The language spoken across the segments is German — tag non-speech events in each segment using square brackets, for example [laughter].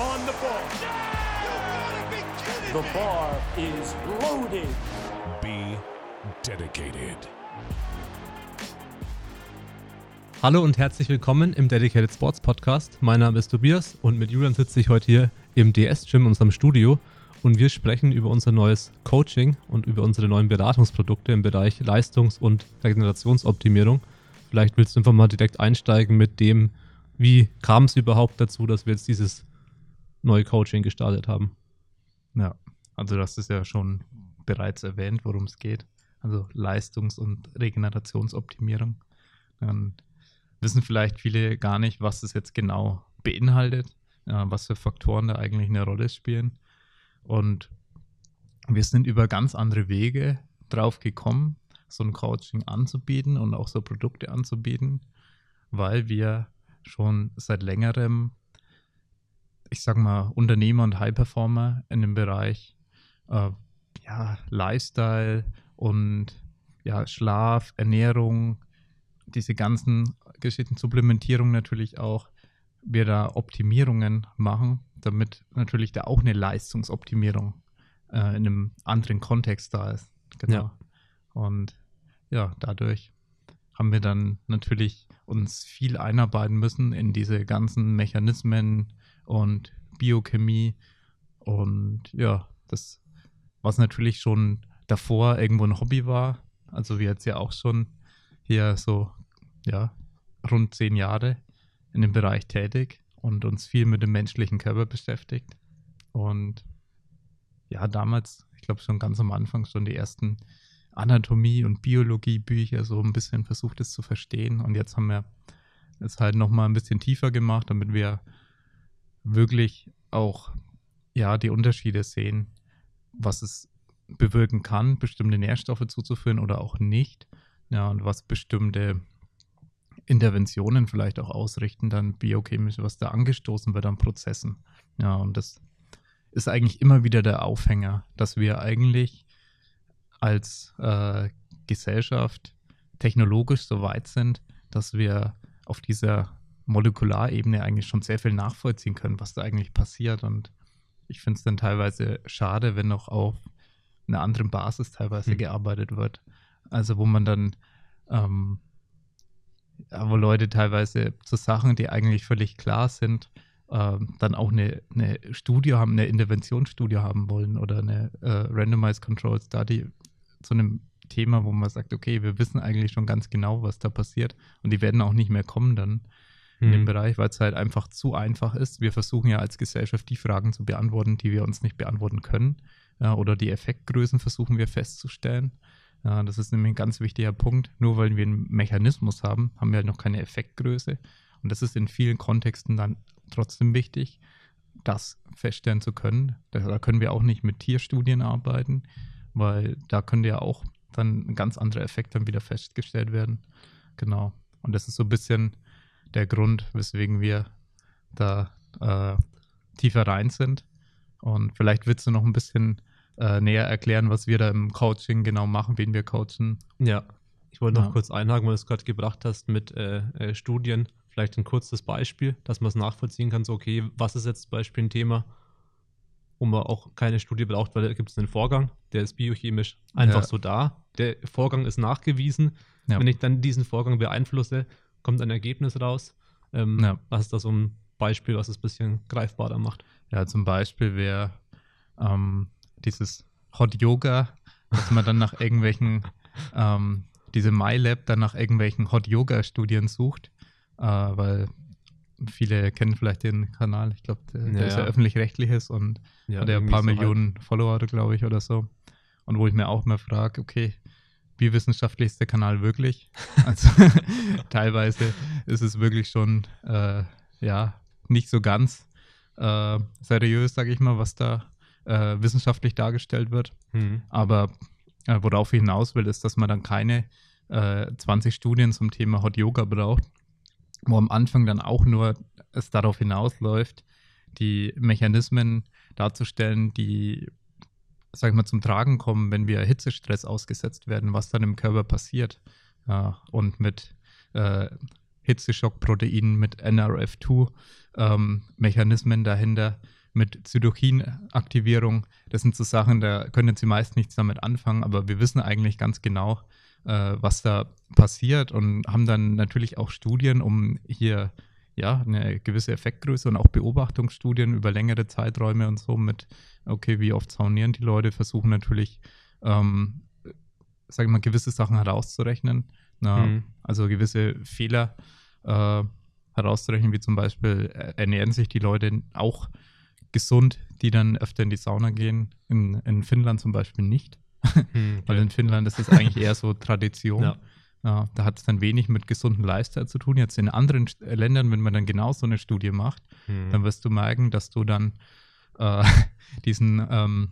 on the ball. The bar is loaded. Be dedicated. Hallo und herzlich willkommen im Dedicated Sports Podcast. Mein Name ist Tobias und mit Julian sitze ich heute hier im DS-Gym, unserem Studio. Und wir sprechen über unser neues Coaching und über unsere neuen Beratungsprodukte im Bereich Leistungs- und Regenerationsoptimierung. Vielleicht willst du einfach mal direkt einsteigen mit dem, wie kam es überhaupt dazu, dass wir jetzt dieses neue Coaching gestartet haben? Ja, also das ist ja schon bereits erwähnt, worum es geht. Also Leistungs- und Regenerationsoptimierung. Dann wissen vielleicht viele gar nicht, was es jetzt genau beinhaltet, äh, was für Faktoren da eigentlich eine Rolle spielen. Und wir sind über ganz andere Wege drauf gekommen, so ein Coaching anzubieten und auch so Produkte anzubieten, weil wir schon seit längerem, ich sag mal, Unternehmer und High-Performer in dem Bereich äh, ja, Lifestyle und ja, Schlaf, Ernährung, diese ganzen Geschichten, Supplementierung natürlich auch, wir da Optimierungen machen, damit natürlich da auch eine Leistungsoptimierung äh, in einem anderen Kontext da ist. Genau. Ja. Und ja, dadurch haben wir dann natürlich uns viel einarbeiten müssen in diese ganzen Mechanismen und Biochemie und ja, das, was natürlich schon davor irgendwo ein Hobby war, also wir jetzt ja auch schon hier so, ja, rund zehn Jahre in dem Bereich tätig und uns viel mit dem menschlichen Körper beschäftigt. Und ja, damals, ich glaube schon ganz am Anfang, schon die ersten Anatomie- und Biologie-Bücher so ein bisschen versucht, es zu verstehen. Und jetzt haben wir es halt nochmal ein bisschen tiefer gemacht, damit wir wirklich auch ja, die Unterschiede sehen, was es bewirken kann, bestimmte Nährstoffe zuzuführen oder auch nicht. Ja, und was bestimmte Interventionen vielleicht auch ausrichten, dann biochemisch, was da angestoßen wird an Prozessen. Ja, und das ist eigentlich immer wieder der Aufhänger, dass wir eigentlich als äh, Gesellschaft technologisch so weit sind, dass wir auf dieser Molekularebene eigentlich schon sehr viel nachvollziehen können, was da eigentlich passiert. Und ich finde es dann teilweise schade, wenn noch auf einer anderen Basis teilweise Hm. gearbeitet wird. Also wo man dann, ähm, ja, wo Leute teilweise zu Sachen, die eigentlich völlig klar sind, ähm, dann auch eine, eine Studie haben, eine Interventionsstudie haben wollen oder eine äh, Randomized Control Study zu einem Thema, wo man sagt, okay, wir wissen eigentlich schon ganz genau, was da passiert und die werden auch nicht mehr kommen dann in dem Hm. Bereich, weil es halt einfach zu einfach ist. Wir versuchen ja als Gesellschaft die Fragen zu beantworten, die wir uns nicht beantworten können. Ja, oder die Effektgrößen versuchen wir festzustellen. Ja, das ist nämlich ein ganz wichtiger Punkt. Nur weil wir einen Mechanismus haben, haben wir halt noch keine Effektgröße. Und das ist in vielen Kontexten dann trotzdem wichtig, das feststellen zu können. Da, da können wir auch nicht mit Tierstudien arbeiten, weil da könnte ja auch dann ein ganz anderer Effekt dann wieder festgestellt werden. Genau. Und das ist so ein bisschen der Grund, weswegen wir da äh, tiefer rein sind. Und vielleicht willst du noch ein bisschen äh, näher erklären, was wir da im Coaching genau machen, wen wir coachen. Ja, ich wollte noch Ja. kurz einhaken, weil du es gerade gebracht hast mit äh, äh, Studien. Vielleicht ein kurzes Beispiel, dass man es nachvollziehen kann. So, okay, was ist jetzt zum Beispiel ein Thema, wo man auch keine Studie braucht, weil da gibt es einen Vorgang, der ist biochemisch einfach Ja. so da. Der Vorgang ist nachgewiesen. Ja. Wenn ich dann diesen Vorgang beeinflusse, kommt ein Ergebnis raus. Ähm, Ja. Was ist da so ein Beispiel, was es ein bisschen greifbarer macht? Ja, zum Beispiel wäre ähm, dieses Hot Yoga, dass man dann nach irgendwelchen, [laughs] ähm, diese MyLab dann nach irgendwelchen Hot Yoga Studien sucht, äh, weil viele kennen vielleicht den Kanal, ich glaube, der, der Ja, ist ja ja. öffentlich-rechtliches und Ja, hat ja ein paar so halt. Millionen Follower, glaube ich, oder so. Und wo ich mir auch mal frage, okay, wie wissenschaftlich ist der Kanal wirklich? [laughs] Also [laughs] teilweise ist es wirklich schon, äh, ja, nicht so ganz äh, seriös, sage ich mal, was da äh, wissenschaftlich dargestellt wird. Hm. Aber äh, worauf ich hinaus will, ist, dass man dann keine äh, 20 Studien zum Thema Hot Yoga braucht, wo am Anfang dann auch nur es darauf hinausläuft, die Mechanismen darzustellen, die, sag ich mal, zum Tragen kommen, wenn wir Hitzestress ausgesetzt werden, was dann im Körper passiert. Ja, und mit äh, Hitzeschockproteinen mit NRF2-Mechanismen dahinter, mit Zytokinaktivierung. Das sind so Sachen, da können Sie meist nichts damit anfangen, aber wir wissen eigentlich ganz genau, äh, was da passiert und haben dann natürlich auch Studien, um hier ja, eine gewisse Effektgröße und auch Beobachtungsstudien über längere Zeiträume und so mit, okay, wie oft saunieren die Leute, versuchen natürlich, ähm, sag ich mal, gewisse Sachen herauszurechnen. Na, Mhm. Also gewisse Fehler äh, herauszurechnen, wie zum Beispiel, äh, ernähren sich die Leute auch gesund, die dann öfter in die Sauna gehen. In, in Finnland zum Beispiel nicht. Hm, [laughs] Weil in Finnland ist es eigentlich eher so Tradition. Ja. Ja, da hat es dann wenig mit gesundem Lifestyle zu tun. Jetzt in anderen äh, Ländern, wenn man dann genau so eine Studie macht, Hm. dann wirst du merken, dass du dann äh, [laughs] diesen ähm,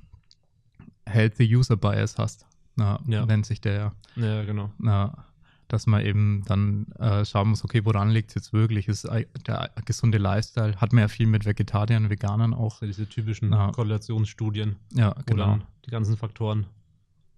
Healthy User Bias hast. Na, Ja. Nennt sich der ja. ja, genau. Na, dass man eben dann äh, schauen muss, okay, woran liegt es jetzt wirklich? Ist der gesunde Lifestyle? Hat man ja viel mit Vegetariern, Veganern auch. So diese typischen Ja. Korrelationsstudien, Ja, genau. dann die ganzen Faktoren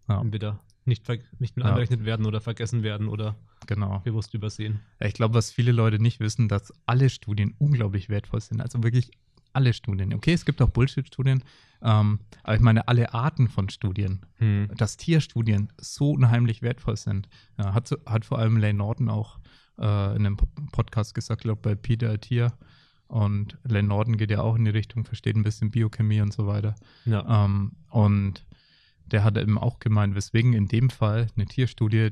Ja, entweder nicht, nicht mit Ja. einberechnet werden oder vergessen werden oder genau. bewusst übersehen. Ich glaube, was viele Leute nicht wissen, dass alle Studien unglaublich wertvoll sind. Also wirklich alle Studien. Okay, es gibt auch Bullshit-Studien, ähm, aber ich meine alle Arten von Studien. Hm. Dass Tierstudien so unheimlich wertvoll sind. Ja, hat, hat vor allem Lane Norton auch äh, in einem Po- Podcast gesagt, glaube bei Peter Tier. Und Lane Norton geht ja auch in die Richtung, versteht ein bisschen Biochemie und so weiter. Ja. Ähm, und der hat eben auch gemeint, weswegen in dem Fall eine Tierstudie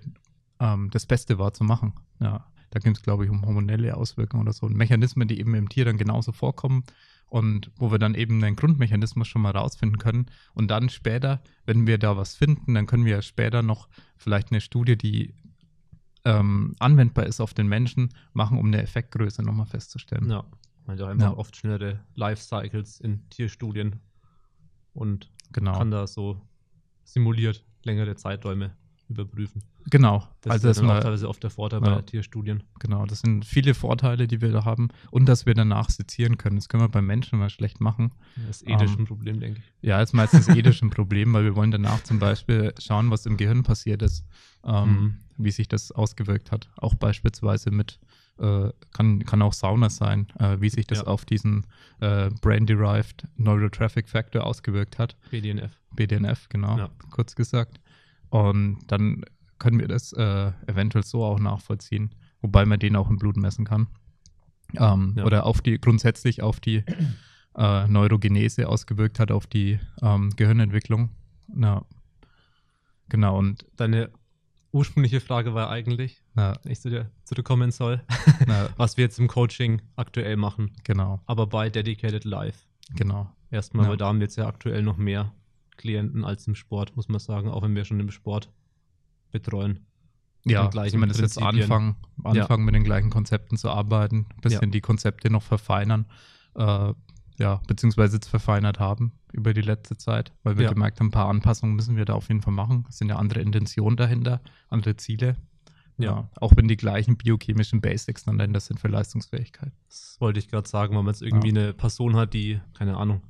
ähm, das Beste war zu machen. Ja, da ging es, glaube ich, um hormonelle Auswirkungen oder so. Und Mechanismen, die eben im Tier dann genauso vorkommen und wo wir dann eben einen Grundmechanismus schon mal rausfinden können. Und dann später, wenn wir da was finden, dann können wir ja später noch vielleicht eine Studie, die ähm, anwendbar ist auf den Menschen, machen, um eine Effektgröße nochmal festzustellen. Ja. Man hat ja oft schnellere Life-Cycles in Tierstudien und Genau. kann da so simuliert längere Zeiträume überprüfen. Genau. Das also ist ja das dann auch teilweise oft der Vorteil Ja. bei Tierstudien. Genau, das sind viele Vorteile, die wir da haben und dass wir danach sezieren können. Das können wir beim Menschen mal schlecht machen. Das ist ethisch Ähm, ein Problem, denke ich. Ja, ist meistens ethisch ein Problem, weil wir wollen danach zum Beispiel schauen, was im Gehirn passiert ist, ähm, Mhm. wie sich das ausgewirkt hat. Auch beispielsweise mit, äh, kann, kann auch Sauna sein, äh, wie sich das Ja. auf diesen äh, Brain-Derived Neurotraffic Factor ausgewirkt hat. BDNF. BDNF, genau, Ja. kurz gesagt. Und dann können wir das äh, eventuell so auch nachvollziehen, wobei man den auch im Blut messen kann. Ähm, Ja. Oder auf die, grundsätzlich auf die äh, Neurogenese ausgewirkt hat, auf die ähm, Gehirnentwicklung. Ja. Genau, und Deine ursprüngliche Frage war eigentlich, ja, wenn ich zu dir zurückkommen soll, [laughs] ja, was wir jetzt im Coaching aktuell machen, genau, aber bei Dedicated Life. genau. Erstmal, Ja. weil da haben wir jetzt ja aktuell noch mehr Klienten als im Sport, muss man sagen, auch wenn wir schon im Sport betreuen. Ja, den gleichen zumindest jetzt Prinzipien. anfangen, Ja. anfangen mit den gleichen Konzepten zu arbeiten, bisschen die Konzepte noch verfeinern, äh, ja, beziehungsweise jetzt verfeinert haben über die letzte Zeit, weil wir Ja. gemerkt haben, ein paar Anpassungen müssen wir da auf jeden Fall machen. Es sind ja andere Intentionen dahinter, andere Ziele. Ja. auch wenn die gleichen biochemischen Basics dann dahinter sind für Leistungsfähigkeit. Das wollte ich gerade sagen, weil man jetzt irgendwie eine Person hat, die, keine Ahnung,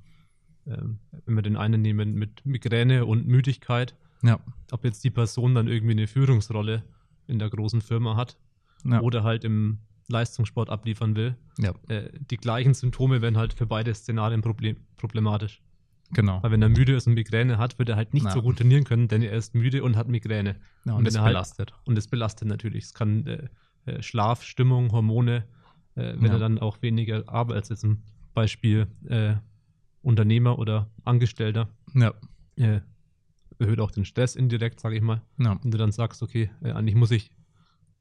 ähm, wenn wir den einen nehmen mit Migräne und Müdigkeit, Ja, ob jetzt die Person dann irgendwie eine Führungsrolle in der großen Firma hat ja, oder halt im Leistungssport abliefern will, ja äh, die gleichen Symptome werden halt für beide Szenarien problem problematisch. genau. Weil wenn er müde ist und Migräne hat, wird er halt nicht Ja. so gut trainieren können, denn er ist müde und hat Migräne. Ja, und und das er halt- belastet. Und das belastet natürlich. Es kann äh, äh, Schlaf, Stimmung, Hormone, äh, wenn Ja. er dann auch weniger arbeitet, als jetzt zum Beispiel äh, Unternehmer oder Angestellter, Ja, äh, erhöht auch den Stress indirekt, sage ich mal. ja, Wenn du dann sagst, okay, äh, eigentlich muss ich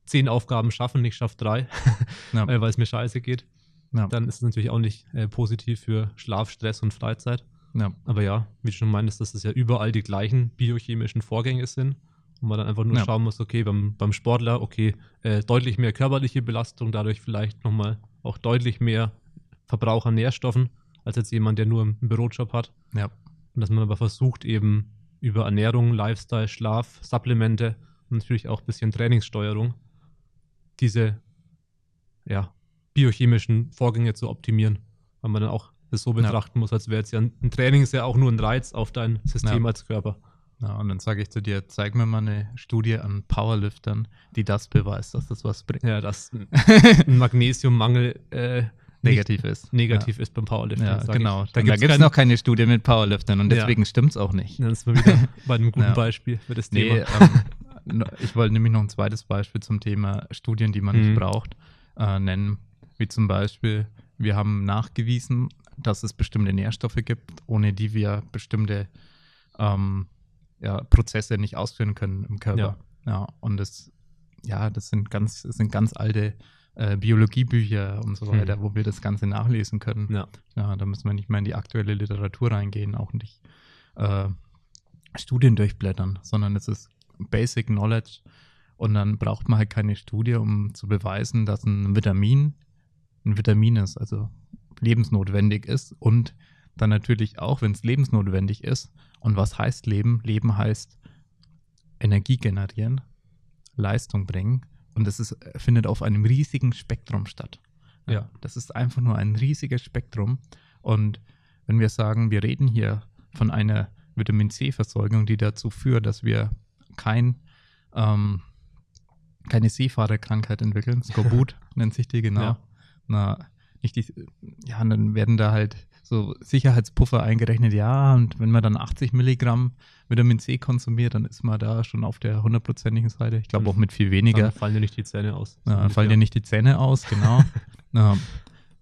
zehn Aufgaben schaffen, ich schaffe drei, [laughs] ja, äh, weil es mir scheiße geht, ja, dann ist es natürlich auch nicht äh, positiv für Schlaf, Stress und Freizeit. ja, Aber ja, wie du schon meintest, dass es ja überall die gleichen biochemischen Vorgänge sind. Und man dann einfach nur schauen muss, okay, beim, beim Sportler, okay, äh, deutlich mehr körperliche Belastung, dadurch vielleicht nochmal auch deutlich mehr Verbrauch an Nährstoffen, als jetzt jemand, der nur einen Bürojob hat. ja, Und dass man aber versucht, eben über Ernährung, Lifestyle, Schlaf, Supplemente und natürlich auch ein bisschen Trainingssteuerung, diese ja, biochemischen Vorgänge zu optimieren. Weil man dann auch das so Ja. betrachten muss, als wäre jetzt ja ein, ein Training ist ja auch nur ein Reiz auf dein System Ja. als Körper. Ja, und dann sage ich zu dir, zeig mir mal eine Studie an Powerliftern, die das beweist, dass das was bringt. Ja, dass [laughs] ein Magnesiummangel äh, Negativ ist. negativ ist beim Powerlifting. Ja, genau. Ich. Da gibt es kein- noch keine Studie mit Powerliftern und Ja. deswegen stimmt es auch nicht. Dann sind wir wieder [laughs] bei einem guten Ja. Beispiel für das Nee, Thema. ähm, no- ich wollte nämlich noch ein zweites Beispiel zum Thema Studien, die man Mhm. nicht braucht, äh, nennen. Wie zum Beispiel, wir haben nachgewiesen, dass es bestimmte Nährstoffe gibt, ohne die wir bestimmte ähm, ja, Prozesse nicht ausführen können im Körper. Ja, und das, ja, das sind ganz, das sind ganz alte äh, Biologiebücher und so Mhm. weiter, wo wir das Ganze nachlesen können. Ja. Ja, da müssen wir nicht mehr in die aktuelle Literatur reingehen, auch nicht äh, Studien durchblättern, sondern es ist Basic Knowledge und dann braucht man halt keine Studie, um zu beweisen, dass ein Vitamin ein Vitamin ist, also lebensnotwendig ist und dann natürlich auch, wenn es lebensnotwendig ist. Und was heißt Leben? Leben heißt Energie generieren, Leistung bringen und das ist, findet auf einem riesigen Spektrum statt. Ja. Das ist einfach nur ein riesiges Spektrum. Und wenn wir sagen, wir reden hier von einer Vitamin C-Versorgung, die dazu führt, dass wir kein, ähm, keine Seefahrerkrankheit entwickeln, Skorbut [laughs] nennt sich die genau. Ja. Na, nicht die, ja, und dann werden da halt so Sicherheitspuffer eingerechnet, ja, und wenn man dann 80 Milligramm Vitamin C konsumiert, dann ist man da schon auf der hundertprozentigen Seite. Ich glaube Mhm. auch mit viel weniger. Dann fallen dir nicht die Zähne aus. Ja, fallen dir nicht die Zähne aus, genau. [laughs] ja,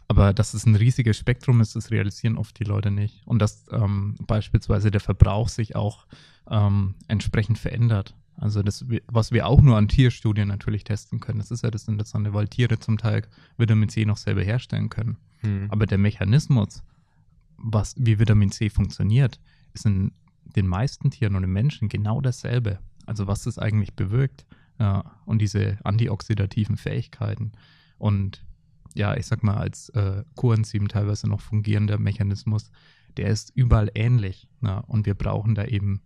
aber dass es ein riesiges Spektrum ist, das realisieren oft die Leute nicht. Und dass ähm, beispielsweise der Verbrauch sich auch ähm, entsprechend verändert. Also das, was wir auch nur an Tierstudien natürlich testen können. Das ist ja das Interessante, weil Tiere zum Teil Vitamin C noch selber herstellen können. Hm. Aber der Mechanismus, was, wie Vitamin C funktioniert, ist in den meisten Tieren und im Menschen genau dasselbe. Also was es eigentlich bewirkt ja, und diese antioxidativen Fähigkeiten und ja, ich sag mal, als äh, Coenzym teilweise noch fungierender Mechanismus, der ist überall ähnlich. Ja, und wir brauchen da eben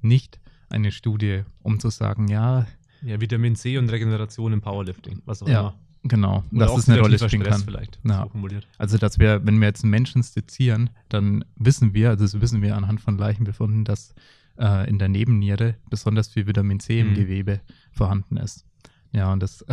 nicht eine Studie, um zu sagen, ja, ja, Vitamin C und Regeneration im Powerlifting. Was auch ja, immer. genau, Oder dass es eine Rolle spielen kann. vielleicht. Ja. So. Also, dass wir, wenn wir jetzt einen Menschen skizzieren, dann wissen wir, also das wissen wir anhand von Leichenbefunden, dass äh, in der Nebenniere besonders viel Vitamin C im Mhm. Gewebe vorhanden ist. Ja, und das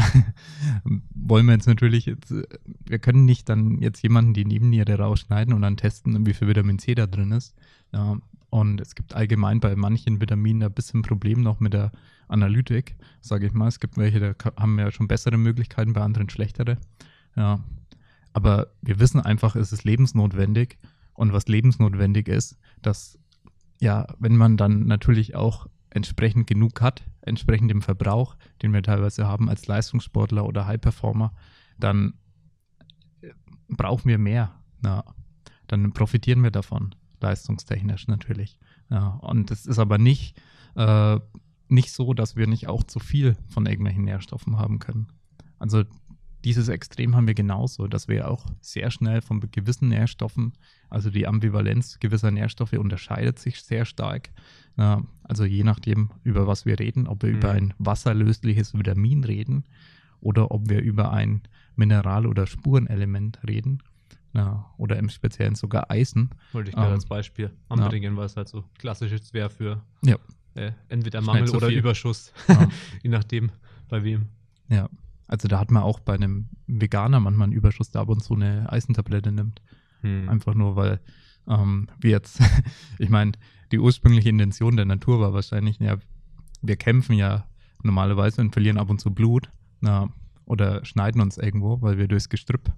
[laughs] wollen wir jetzt natürlich, jetzt, äh, wir können nicht dann jetzt jemanden die Nebenniere rausschneiden und dann testen, wie viel Vitamin C da drin ist. Ja, und es gibt allgemein bei manchen Vitaminen ein bisschen Problem noch mit der Analytik, sage ich mal. Es gibt welche, da haben wir schon bessere Möglichkeiten, bei anderen schlechtere. Ja, aber wir wissen einfach, es ist lebensnotwendig. Und was lebensnotwendig ist, dass, ja, wenn man dann natürlich auch entsprechend genug hat, entsprechend dem Verbrauch, den wir teilweise haben als Leistungssportler oder High-Performer, dann äh, brauchen wir mehr. Ja, dann profitieren wir davon, leistungstechnisch natürlich. Ja, und es ist aber nicht, äh, nicht so, dass wir nicht auch zu viel von irgendwelchen Nährstoffen haben können. Also dieses Extrem haben wir genauso, dass wir auch sehr schnell von gewissen Nährstoffen, also die Ambivalenz gewisser Nährstoffe unterscheidet sich sehr stark. Also je nachdem, über was wir reden, ob wir Mhm. über ein wasserlösliches Vitamin reden oder ob wir über ein Mineral- oder Spurenelement reden. Ja, oder im Speziellen sogar Eisen. Wollte ich gerade Ähm, als Beispiel ja. anbringen, weil es halt so klassisch jetzt wäre für Ja. äh, entweder Mangel oder viel. Überschuss. Ja. [laughs] Je nachdem, bei wem. Ja, also da hat man auch bei einem Veganer manchmal einen Überschuss, der ab und zu eine Eisentablette nimmt. Hm. Einfach nur, weil ähm, wir jetzt, [laughs] ich meine, die ursprüngliche Intention der Natur war wahrscheinlich, ja, wir kämpfen ja normalerweise und verlieren ab und zu Blut na, oder schneiden uns irgendwo, weil wir durchs Gestrüpp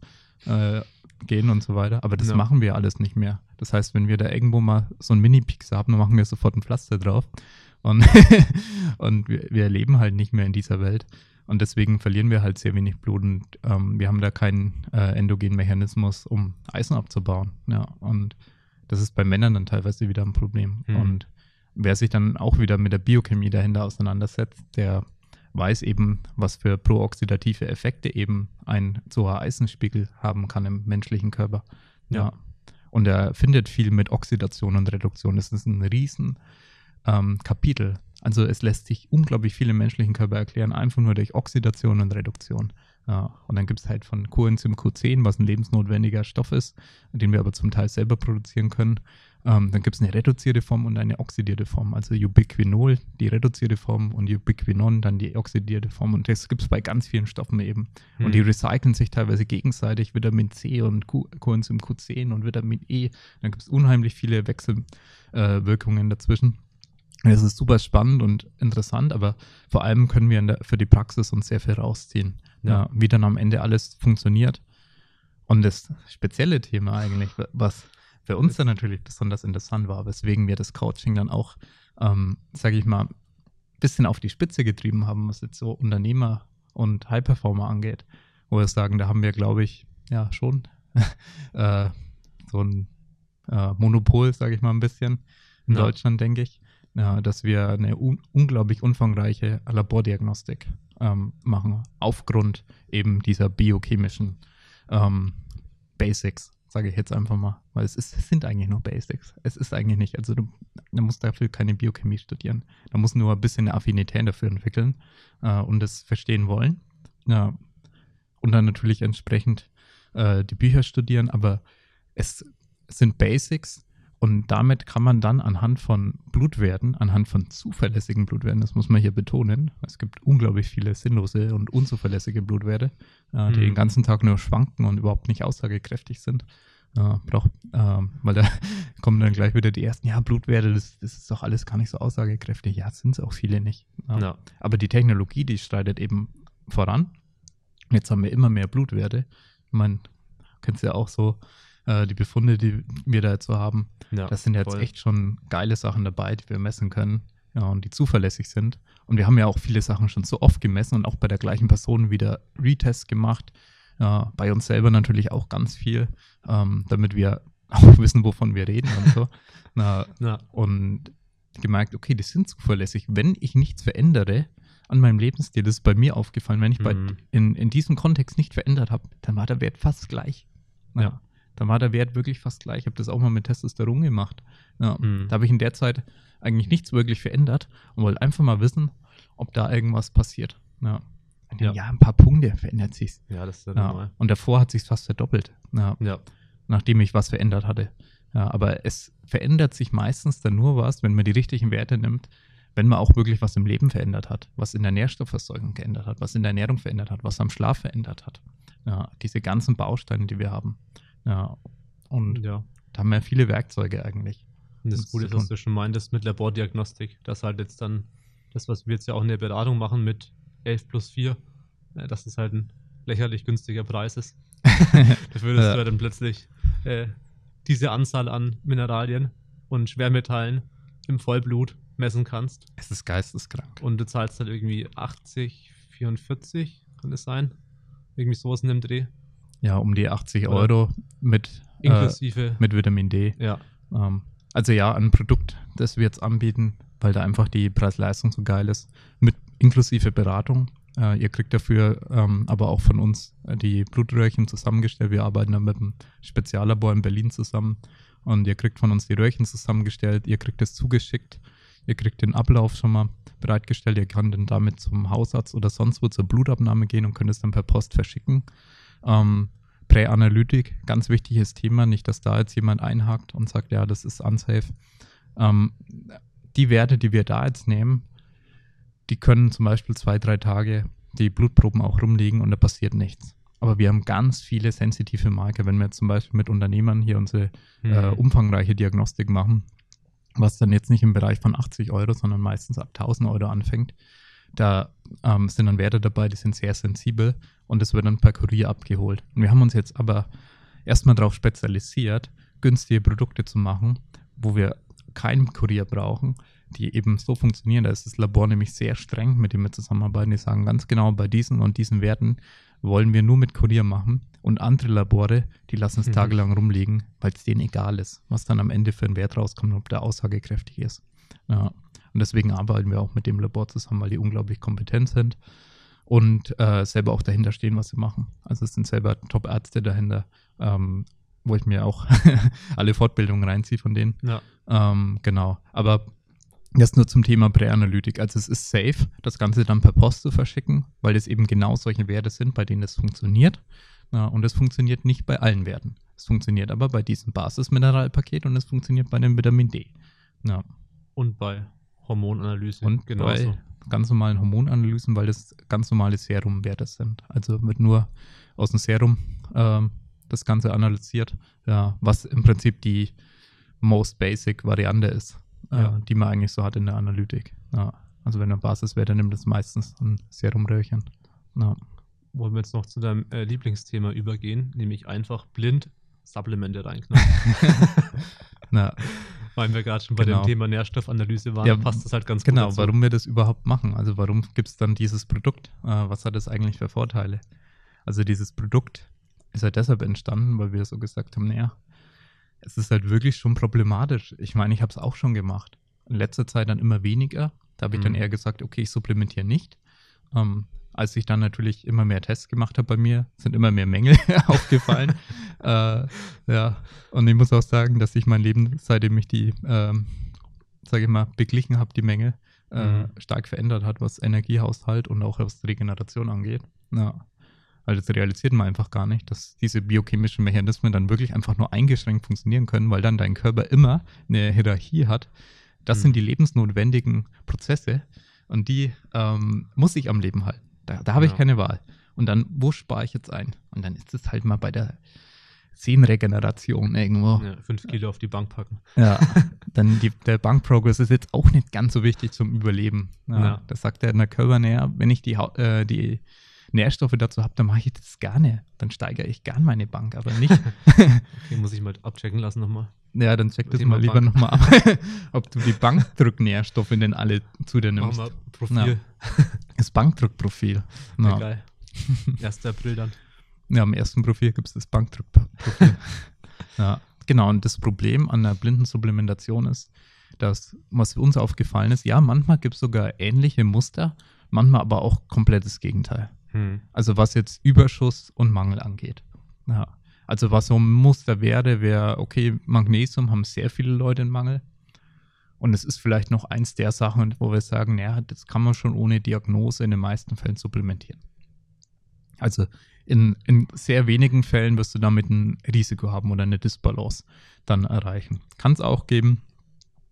äh, gehen und so weiter. Aber das Ja. machen wir alles nicht mehr. Das heißt, wenn wir da irgendwo mal so einen Mini-Pixel haben, dann machen wir sofort ein Pflaster drauf. Und, [laughs] und wir, wir leben halt nicht mehr in dieser Welt. Und deswegen verlieren wir halt sehr wenig Blut und ähm, wir haben da keinen äh, endogenen Mechanismus, um Eisen abzubauen. Ja, und das ist bei Männern dann teilweise wieder ein Problem. Mhm. Und wer sich dann auch wieder mit der Biochemie dahinter auseinandersetzt, der weiß eben, was für prooxidative Effekte eben ein zu hoher Eisenspiegel haben kann im menschlichen Körper. Ja. Ja. Und er findet viel mit Oxidation und Reduktion. Das ist ein riesen ähm, Kapitel. Also es lässt sich unglaublich viel im menschlichen Körper erklären, einfach nur durch Oxidation und Reduktion. Ja, und dann gibt es halt von Coenzym Q10, was ein lebensnotwendiger Stoff ist, den wir aber zum Teil selber produzieren können, Ähm, dann gibt es eine reduzierte Form und eine oxidierte Form. Also Ubiquinol, die reduzierte Form und Ubiquinon, dann die oxidierte Form. Und das gibt es bei ganz vielen Stoffen eben. Hm. Und die recyceln sich teilweise gegenseitig, Vitamin C und Q, Coenzym Q10 und Vitamin E. Dann gibt es unheimlich viele Wechselwirkungen äh, dazwischen. Es ist super spannend und interessant, aber vor allem können wir der, für die Praxis uns sehr viel rausziehen, Ja. ja. wie dann am Ende alles funktioniert. Und das spezielle Thema eigentlich, was für uns dann natürlich besonders interessant war, weswegen wir das Coaching dann auch, ähm, sage ich mal, ein bisschen auf die Spitze getrieben haben, was jetzt so Unternehmer und High-Performer angeht, wo wir sagen, da haben wir, glaube ich, ja schon [laughs] äh, so ein äh, Monopol, sage ich mal ein bisschen, in Ja. Deutschland, denke ich, ja, dass wir eine un unglaublich umfangreiche Labordiagnostik ähm, machen, aufgrund eben dieser biochemischen ähm, Basics, sage ich jetzt einfach mal. Weil es, ist, es sind eigentlich nur Basics. Es ist eigentlich nicht, also du, du musst dafür keine Biochemie studieren. Da musst nur ein bisschen eine Affinität dafür entwickeln äh, und das verstehen wollen. Ja. Und dann natürlich entsprechend äh, die Bücher studieren, aber es sind Basics und damit kann man dann anhand von Blutwerten, anhand von zuverlässigen Blutwerten, das muss man hier betonen, es gibt unglaublich viele sinnlose und unzuverlässige Blutwerte, äh, die Mhm. den ganzen Tag nur schwanken und überhaupt nicht aussagekräftig sind. Äh, braucht, äh, weil da [laughs] kommen dann gleich wieder die ersten, ja, Blutwerte, das, das ist doch alles gar nicht so aussagekräftig. Ja, sind es auch viele nicht. Ja. Aber die Technologie, die schreitet eben voran. Jetzt haben wir immer mehr Blutwerte. Ich meine, kennst ja auch so äh, die Befunde, die wir da jetzt so haben. Ja, Das sind jetzt voll. echt schon geile Sachen dabei, die wir messen können. Ja, und die zuverlässig sind. Und wir haben ja auch viele Sachen schon so oft gemessen und auch bei der gleichen Person wieder Retests gemacht. Ja, bei uns selber natürlich auch ganz viel, ähm, damit wir [laughs] auch wissen, wovon wir reden und so. [laughs] Na, Ja. und gemerkt, okay, die sind zuverlässig. Wenn ich nichts verändere an meinem Lebensstil, das ist bei mir aufgefallen, wenn ich bei, Mhm. in, in diesem Kontext nicht verändert habe, dann war der Wert fast gleich. Ja. Dann war der Wert wirklich fast gleich. Ich habe das auch mal mit Testosteron gemacht. Ja. Mhm. Da habe ich in der Zeit eigentlich nichts wirklich verändert und wollte einfach mal wissen, ob da irgendwas passiert. Ja, Ja. ja. ein paar Punkte verändert sich's. Ja, das ist ja normal. Und davor hat sich fast verdoppelt. Ja nachdem ich was verändert hatte. Ja, aber es verändert sich meistens dann nur was, wenn man die richtigen Werte nimmt, wenn man auch wirklich was im Leben verändert hat, was in der Nährstoffversorgung geändert hat, was in der Ernährung verändert hat, was am Schlaf verändert hat. Ja, diese ganzen Bausteine, die wir haben. Ja, und ja. da haben wir viele Werkzeuge eigentlich. Und das Das Gute ist, was du schon meintest mit Labordiagnostik, dass halt jetzt dann das, was wir jetzt ja auch in der Beratung machen mit 11 plus 4, äh, dass es halt ein lächerlich günstiger Preis ist. [laughs] Dafür, dass Ja. du dann plötzlich äh, diese Anzahl an Mineralien und Schwermetallen im Vollblut messen kannst. Es ist geisteskrank. Und du zahlst dann irgendwie 80, 44, kann es sein? Irgendwie sowas in dem Dreh. Ja, um die 80 Oder- Euro mit, äh, Inklusive. mit Vitamin D. ja. Ähm, also ja, ein Produkt, das wir jetzt anbieten, weil da einfach die Preis-Leistung so geil ist, mit inklusive Beratung. Äh, ihr kriegt dafür ähm, aber auch von uns äh, die Blutröhrchen zusammengestellt. Wir arbeiten dann mit einem Speziallabor in Berlin zusammen und ihr kriegt von uns die Röhrchen zusammengestellt, ihr kriegt es zugeschickt, ihr kriegt den Ablauf schon mal bereitgestellt, ihr könnt dann damit zum Hausarzt oder sonst wo zur Blutabnahme gehen und könnt es dann per Post verschicken. Ähm, Präanalytik, ganz wichtiges Thema, nicht, dass da jetzt jemand einhakt und sagt, ja, das ist unsafe. Ähm, die Werte, die wir da jetzt nehmen, die können zum Beispiel zwei, drei Tage die Blutproben auch rumliegen und da passiert nichts. Aber wir haben ganz viele sensitive Marker, wenn wir jetzt zum Beispiel mit Unternehmern hier unsere äh, Mhm. umfangreiche Diagnostik machen, was dann jetzt nicht im Bereich von 80 Euro, sondern meistens ab 1000 Euro anfängt. Da ähm, sind dann Werte dabei, die sind sehr sensibel und das wird dann per Kurier abgeholt. Und wir haben uns jetzt aber erstmal darauf spezialisiert, günstige Produkte zu machen, wo wir keinen Kurier brauchen, die eben so funktionieren. Da ist das Labor nämlich sehr streng, mit dem wir zusammenarbeiten. Die sagen ganz genau, bei diesen und diesen Werten wollen wir nur mit Kurier machen. Und andere Labore, die lassen es Mhm. tagelang rumliegen, weil es denen egal ist, was dann am Ende für einen Wert rauskommt, ob der aussagekräftig ist. Ja. Und deswegen arbeiten wir auch mit dem Labor zusammen, weil die unglaublich kompetent sind und äh, selber auch dahinter stehen, was sie machen. Also es sind selber Top-Ärzte dahinter, ähm, wo ich mir auch [laughs] alle Fortbildungen reinziehe von denen. Ja. Ähm, genau. Aber das nur zum Thema Präanalytik. Also es ist safe, das Ganze dann per Post zu verschicken, weil es eben genau solche Werte sind, bei denen es funktioniert. Ja, und es funktioniert nicht bei allen Werten. Es funktioniert aber bei diesem Basismineralpaket und es funktioniert bei dem Vitamin D. Ja. Und bei Hormonanalyse. Und genauso. bei ganz normalen Hormonanalysen, weil das ganz normale Serumwerte sind. Also wird nur aus dem Serum ähm, das Ganze analysiert, ja, was im Prinzip die most basic Variante ist, äh, Ja. die man eigentlich so hat in der Analytik. Ja. Also wenn man Basiswerte nimmt, ist meistens ein Serumröhrchen. Ja. Wollen wir jetzt noch zu deinem äh, Lieblingsthema übergehen, nämlich einfach blind Supplemente reinknallen. [laughs] Na, [laughs] Weil wir gerade schon bei Genau. dem Thema Nährstoffanalyse waren, Ja, passt das halt ganz gut Genau, warum wir das überhaupt machen. Also warum gibt es dann dieses Produkt? Äh, was hat es eigentlich für Vorteile? Also dieses Produkt ist halt deshalb entstanden, weil wir so gesagt haben, naja, es ist halt wirklich schon problematisch. Ich meine, ich habe es auch schon gemacht. In letzter Zeit dann immer weniger. Da habe ich dann Mhm. eher gesagt, okay, ich supplementiere nicht. Ähm, als ich dann natürlich immer mehr Tests gemacht habe bei mir, sind immer mehr Mängel [laughs] aufgefallen. [laughs] äh, ja, und ich muss auch sagen, dass sich mein Leben, seitdem ich die, ähm, sage ich mal, beglichen habe, die Mängel, äh, Mhm. stark verändert hat, was Energiehaushalt und auch was Regeneration angeht. Ja. Weil das realisiert man einfach gar nicht, dass diese biochemischen Mechanismen dann wirklich einfach nur eingeschränkt funktionieren können, weil dann dein Körper immer eine Hierarchie hat. Das Mhm. sind die lebensnotwendigen Prozesse und die ähm, muss ich am Leben halten. Da, da habe ich Ja. keine Wahl. Und dann, wo spare ich jetzt ein? Und dann ist es halt mal bei der Sehnenregeneration irgendwo. ja, fünf Kilo auf die Bank packen. Ja, [laughs] dann die, der Bankprogress ist jetzt auch nicht ganz so wichtig zum Überleben. Ja, Ja. Das sagt der in der Körper, naja, wenn ich die, äh, die Nährstoffe dazu habe, dann mache ich das gerne. Dann steigere ich gern meine Bank, aber nicht. [laughs] Okay, muss ich mal abchecken lassen nochmal. Ja, dann check das Thema mal lieber nochmal ab, [laughs] ob du die Bankdrucknährstoffe denn alle zu dir Machen nimmst. wir Profil. Das Bankdruckprofil. Ja. Geil. 1. April dann. Ja, am ersten Profil gibt es das Bankdruckprofil. [laughs] ja, genau. Und das Problem an der blinden Supplementation ist, dass, was uns aufgefallen ist, ja, manchmal gibt es sogar ähnliche Muster, manchmal aber auch komplettes Gegenteil. Hm. Also was jetzt Überschuss und Mangel angeht. Ja. Also was so ein Muster wäre, wäre, okay, Magnesium haben sehr viele Leute in Mangel. Und es ist vielleicht noch eins der Sachen, wo wir sagen, naja, das kann man schon ohne Diagnose in den meisten Fällen supplementieren. Also in, in sehr wenigen Fällen wirst du damit ein Risiko haben oder eine Disbalance dann erreichen. Kann es auch geben.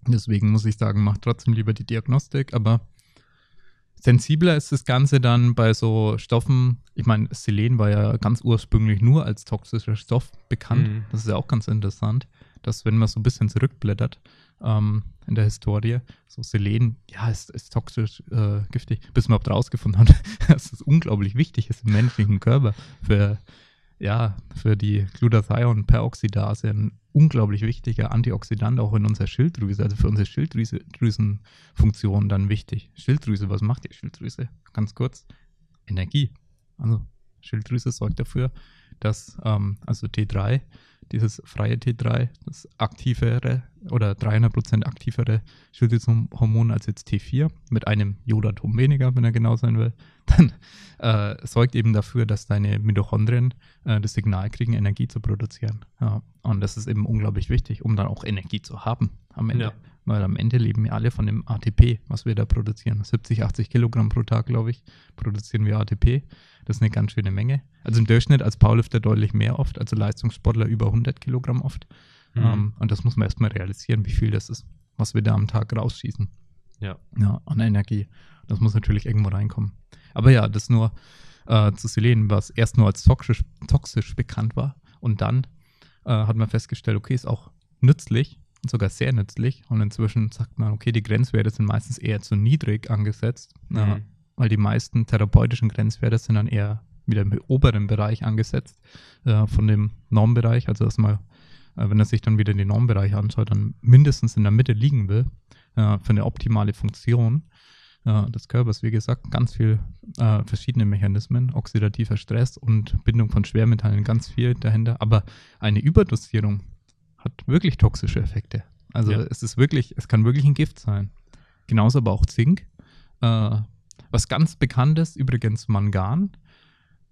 Deswegen muss ich sagen, mach trotzdem lieber die Diagnostik, aber Sensibler ist das Ganze dann bei so Stoffen, ich meine, Selen war ja ganz ursprünglich nur als toxischer Stoff bekannt. Mhm. Das ist ja auch ganz interessant, dass wenn man so ein bisschen zurückblättert ähm, in der Historie, so Selen, ja, ist, ist toxisch äh, giftig, bis man überhaupt rausgefunden hat, [laughs] dass es unglaublich wichtig ist im menschlichen Körper für, ja, für die Glutathion-Peroxidase, ein unglaublich wichtiger Antioxidant auch in unserer Schilddrüse, also für unsere Schilddrüsenfunktion dann wichtig. Schilddrüse, was macht die Schilddrüse? Ganz kurz, Energie. Also Schilddrüse sorgt dafür, dass ähm, also T3, dieses freie T3, das aktivere oder 300% aktivere Schilddrüsenhormon als jetzt T4 mit einem Jodatom weniger, wenn er genau sein will, [laughs] dann äh, sorgt eben dafür, dass deine Mitochondrien äh, das Signal kriegen, Energie zu produzieren. Ja, und das ist eben unglaublich wichtig, um dann auch Energie zu haben am Ende. Ja. Weil am Ende leben wir alle von dem ATP, was wir da produzieren. 70, 80 Kilogramm pro Tag, glaube ich, produzieren wir ATP. Das ist eine ganz schöne Menge. Also im Durchschnitt als Powerlifter deutlich mehr oft, also Leistungssportler über 100 Kilogramm oft. Mhm. Ähm, und das muss man erstmal realisieren, wie viel das ist, was wir da am Tag rausschießen. Ja. Ja, an Energie. Das muss natürlich irgendwo reinkommen. Aber ja, das nur äh, zu Selen, was erst nur als toxisch, toxisch bekannt war. Und dann äh, hat man festgestellt, okay, ist auch nützlich sogar sehr nützlich. Und inzwischen sagt man, okay, die Grenzwerte sind meistens eher zu niedrig angesetzt, Mhm. weil die meisten therapeutischen Grenzwerte sind dann eher wieder im oberen Bereich angesetzt äh, von dem Normbereich. Also dass man, äh, wenn er sich dann wieder den Normbereich anschaut, dann mindestens in der Mitte liegen will äh, für eine optimale Funktion äh, des Körpers. Wie gesagt, ganz viel äh, verschiedene Mechanismen, oxidativer Stress und Bindung von Schwermetallen, ganz viel dahinter. Aber eine Überdosierung hat wirklich toxische Effekte. Also Ja. es ist wirklich, es kann wirklich ein Gift sein. Genauso aber auch Zink. Äh, was ganz bekannt ist, übrigens Mangan.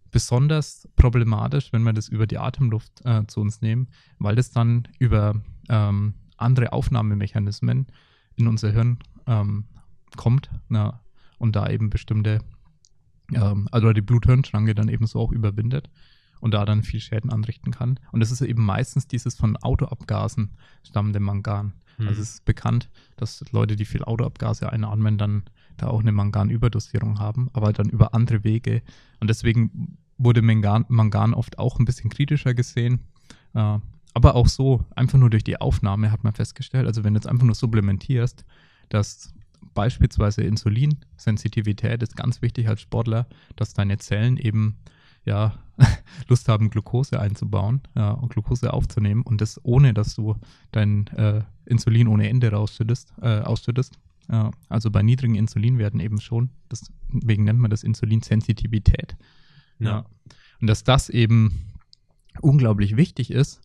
Besonders problematisch, wenn wir das über die Atemluft äh, zu uns nehmen, weil das dann über ähm, andere Aufnahmemechanismen in unser Hirn ähm, kommt na, und da eben bestimmte, ähm, also die Blut-Hirn-Schranke dann eben so auch überwindet und da dann viel Schäden anrichten kann. Und das ist eben meistens dieses von Autoabgasen stammende Mangan. Hm. Also es ist bekannt, dass Leute, die viel Autoabgase einatmen, dann da auch eine Manganüberdosierung haben, aber dann über andere Wege. Und deswegen wurde Mangan, Mangan oft auch ein bisschen kritischer gesehen. Äh, aber auch so, einfach nur durch die Aufnahme hat man festgestellt, also wenn du jetzt einfach nur supplementierst, dass beispielsweise Insulinsensitivität ist ganz wichtig als Sportler, dass deine Zellen eben ja, [laughs] Lust haben, Glucose einzubauen ja, und Glucose aufzunehmen und das ohne, dass du dein äh, Insulin ohne Ende rausschüttest, äh, ausschüttest. Ja, also bei niedrigen Insulinwerten eben schon. Deswegen nennt man das Insulinsensitivität. Ja. ja. Und dass das eben unglaublich wichtig ist,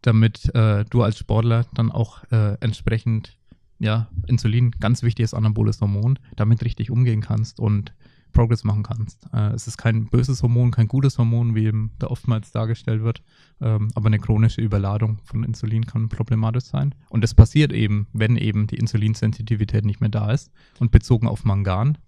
damit äh, du als Sportler dann auch äh, entsprechend, ja, Insulin, ganz wichtiges anaboles Hormon, damit richtig umgehen kannst und Progress machen kannst. Äh, es ist kein böses Hormon, kein gutes Hormon, wie eben da oftmals dargestellt wird, ähm, aber eine chronische Überladung von Insulin kann problematisch sein. Und das passiert eben, wenn eben die Insulinsensitivität nicht mehr da ist. Und bezogen auf Mangan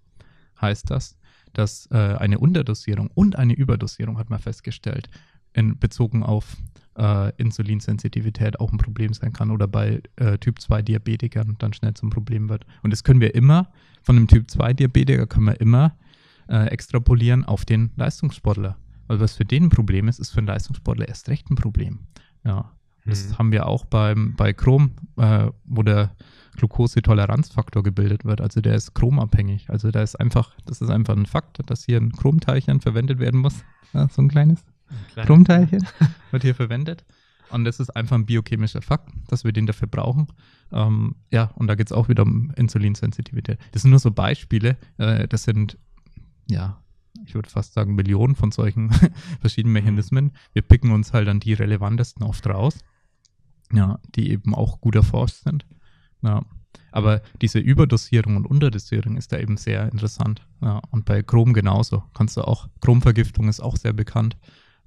heißt das, dass äh, eine Unterdosierung und eine Überdosierung, hat man festgestellt, in, bezogen auf äh, Insulinsensitivität auch ein Problem sein kann oder bei äh, Typ 2 Diabetikern dann schnell zum Problem wird. Und das können wir immer, von einem Typ 2 Diabetiker können wir immer äh, extrapolieren auf den Leistungssportler. Weil was für den ein Problem ist, ist für einen Leistungssportler erst recht ein Problem. Ja. Das mhm. haben wir auch beim, bei Chrom, äh, wo der Glucose-Toleranzfaktor gebildet wird. Also der ist chromabhängig. Also da ist einfach, das ist einfach ein Fakt, dass hier ein Chromteilchen verwendet werden muss. Ja, so ein kleines ein Chromteilchen [laughs] wird hier verwendet. Und das ist einfach ein biochemischer Fakt, dass wir den dafür brauchen. Ähm, ja, und da geht es auch wieder um Insulinsensitivität. Das sind nur so Beispiele. Äh, das sind ja, ich würde fast sagen, Millionen von solchen [laughs] verschiedenen mhm. Mechanismen. Wir picken uns halt dann die relevantesten oft raus, ja, die eben auch gut erforscht sind. Ja. Aber diese Überdosierung und Unterdosierung ist da eben sehr interessant. Ja. Und bei Chrom genauso. Kannst du auch, Chromvergiftung ist auch sehr bekannt.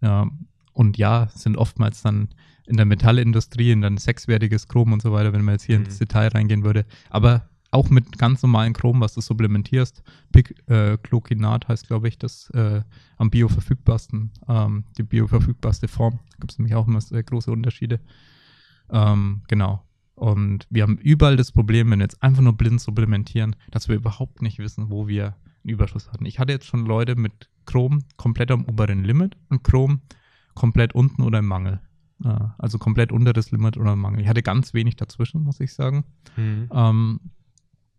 Ja. Und ja, sind oftmals dann in der Metallindustrie, in dann sechswertiges Chrom und so weiter, wenn man jetzt hier mhm. ins Detail reingehen würde. Aber auch mit ganz normalen Chrom, was du supplementierst. Piclokinat äh, heißt, glaube ich, das äh, am bioverfügbarsten, ähm, die bioverfügbarste Form. Da gibt es nämlich auch immer sehr große Unterschiede. Ähm, genau. Und wir haben überall das Problem, wenn wir jetzt einfach nur blind supplementieren, dass wir überhaupt nicht wissen, wo wir einen Überschuss hatten. Ich hatte jetzt schon Leute mit Chrom komplett am oberen Limit und Chrom komplett unten oder im Mangel. Äh, also komplett unter das Limit oder im Mangel. Ich hatte ganz wenig dazwischen, muss ich sagen. Mhm. Ähm,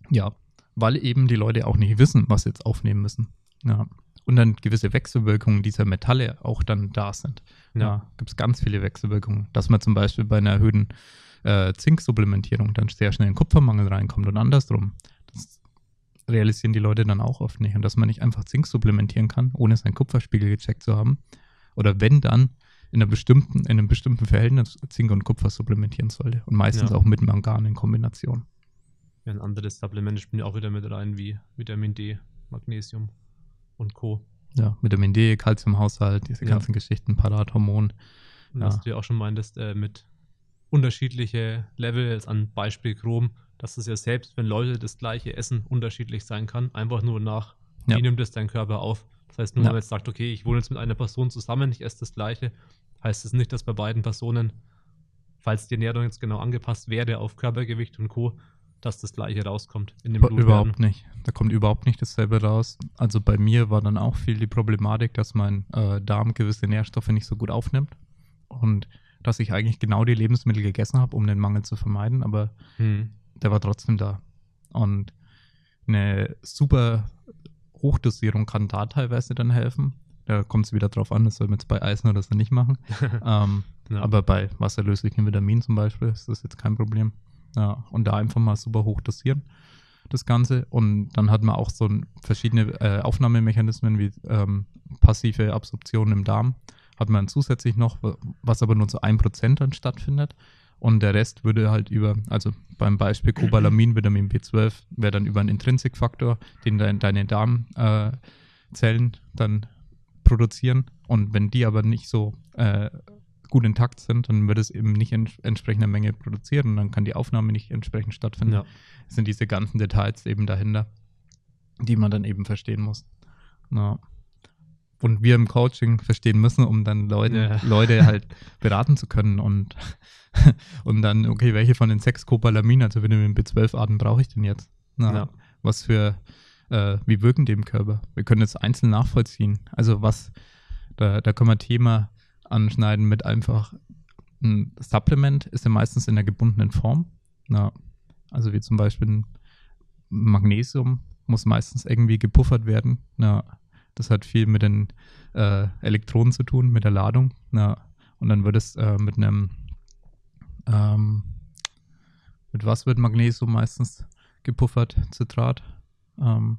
ja, weil eben die Leute auch nicht wissen, was sie jetzt aufnehmen müssen. Ja. Und dann gewisse Wechselwirkungen dieser Metalle auch dann da sind. Ja, ja gibt es ganz viele Wechselwirkungen. Dass man zum Beispiel bei einer erhöhten äh, Zinksupplementierung dann sehr schnell in Kupfermangel reinkommt und andersrum. Das realisieren die Leute dann auch oft nicht. Und dass man nicht einfach Zink supplementieren kann, ohne seinen Kupferspiegel gecheckt zu haben. Oder wenn dann in, einer bestimmten, in einem bestimmten Verhältnis Zink und Kupfer supplementieren sollte. Und meistens ja. auch mit Mangan in Kombination. Ja, ein anderes Supplement spielt auch wieder mit rein, wie Vitamin D, Magnesium und Co. Ja, Vitamin D, Kalziumhaushalt, diese ja. ganzen Geschichten, Parathormon. Ja. Was du ja auch schon meintest, äh, mit unterschiedliche Levels an Beispiel Chrom, dass es ja selbst, wenn Leute das gleiche essen, unterschiedlich sein kann. Einfach nur nach, wie ja. nimmt es dein Körper auf. Das heißt, nur ja. wenn man jetzt sagt, okay, ich wohne jetzt mit einer Person zusammen, ich esse das gleiche, heißt es das nicht, dass bei beiden Personen, falls die Ernährung jetzt genau angepasst wäre auf Körpergewicht und Co., dass das gleiche rauskommt in dem Blut. Überhaupt nicht. Da kommt überhaupt nicht dasselbe raus. Also bei mir war dann auch viel die Problematik, dass mein äh, Darm gewisse Nährstoffe nicht so gut aufnimmt und dass ich eigentlich genau die Lebensmittel gegessen habe, um den Mangel zu vermeiden, aber hm. der war trotzdem da. Und eine super Hochdosierung kann da teilweise dann helfen. Da kommt es wieder drauf an, das soll man jetzt bei Eisen oder so nicht machen. [laughs] ähm, ja. Aber bei wasserlöslichen Vitaminen zum Beispiel ist das jetzt kein Problem. Ja, und da einfach mal super hoch dosieren, das Ganze. Und dann hat man auch so verschiedene äh, Aufnahmemechanismen wie ähm, passive Absorption im Darm. Hat man zusätzlich noch, was aber nur zu 1% dann stattfindet. Und der Rest würde halt über, also beim Beispiel Cobalamin, Vitamin B12, wäre dann über einen Intrinsikfaktor, den dein, deine Darmzellen äh, dann produzieren. Und wenn die aber nicht so äh, gut intakt sind, dann wird es eben nicht in entsprechender Menge produziert und dann kann die Aufnahme nicht entsprechend stattfinden. Ja. Das sind diese ganzen Details eben dahinter, die man dann eben verstehen muss. Ja. und wir im Coaching verstehen müssen, um dann Leute, Ja. [laughs] Leute halt beraten zu können und, und [laughs] dann, okay, welche von den sechs Copalamin, also Vitamin B12-Arten brauche ich denn jetzt? Na, Ja. Was für, äh, wie wirken die im Körper? Wir können jetzt einzeln nachvollziehen. Also was, da, da können wir Thema anschneiden mit einfach, ein Supplement ist ja meistens in der gebundenen Form. Na, also wie zum Beispiel Magnesium muss meistens irgendwie gepuffert werden. Na, das hat viel mit den äh, Elektronen zu tun, mit der Ladung. Na, und dann wird es äh, mit einem, ähm, mit was wird Magnesium meistens gepuffert? Zitrat. Ähm,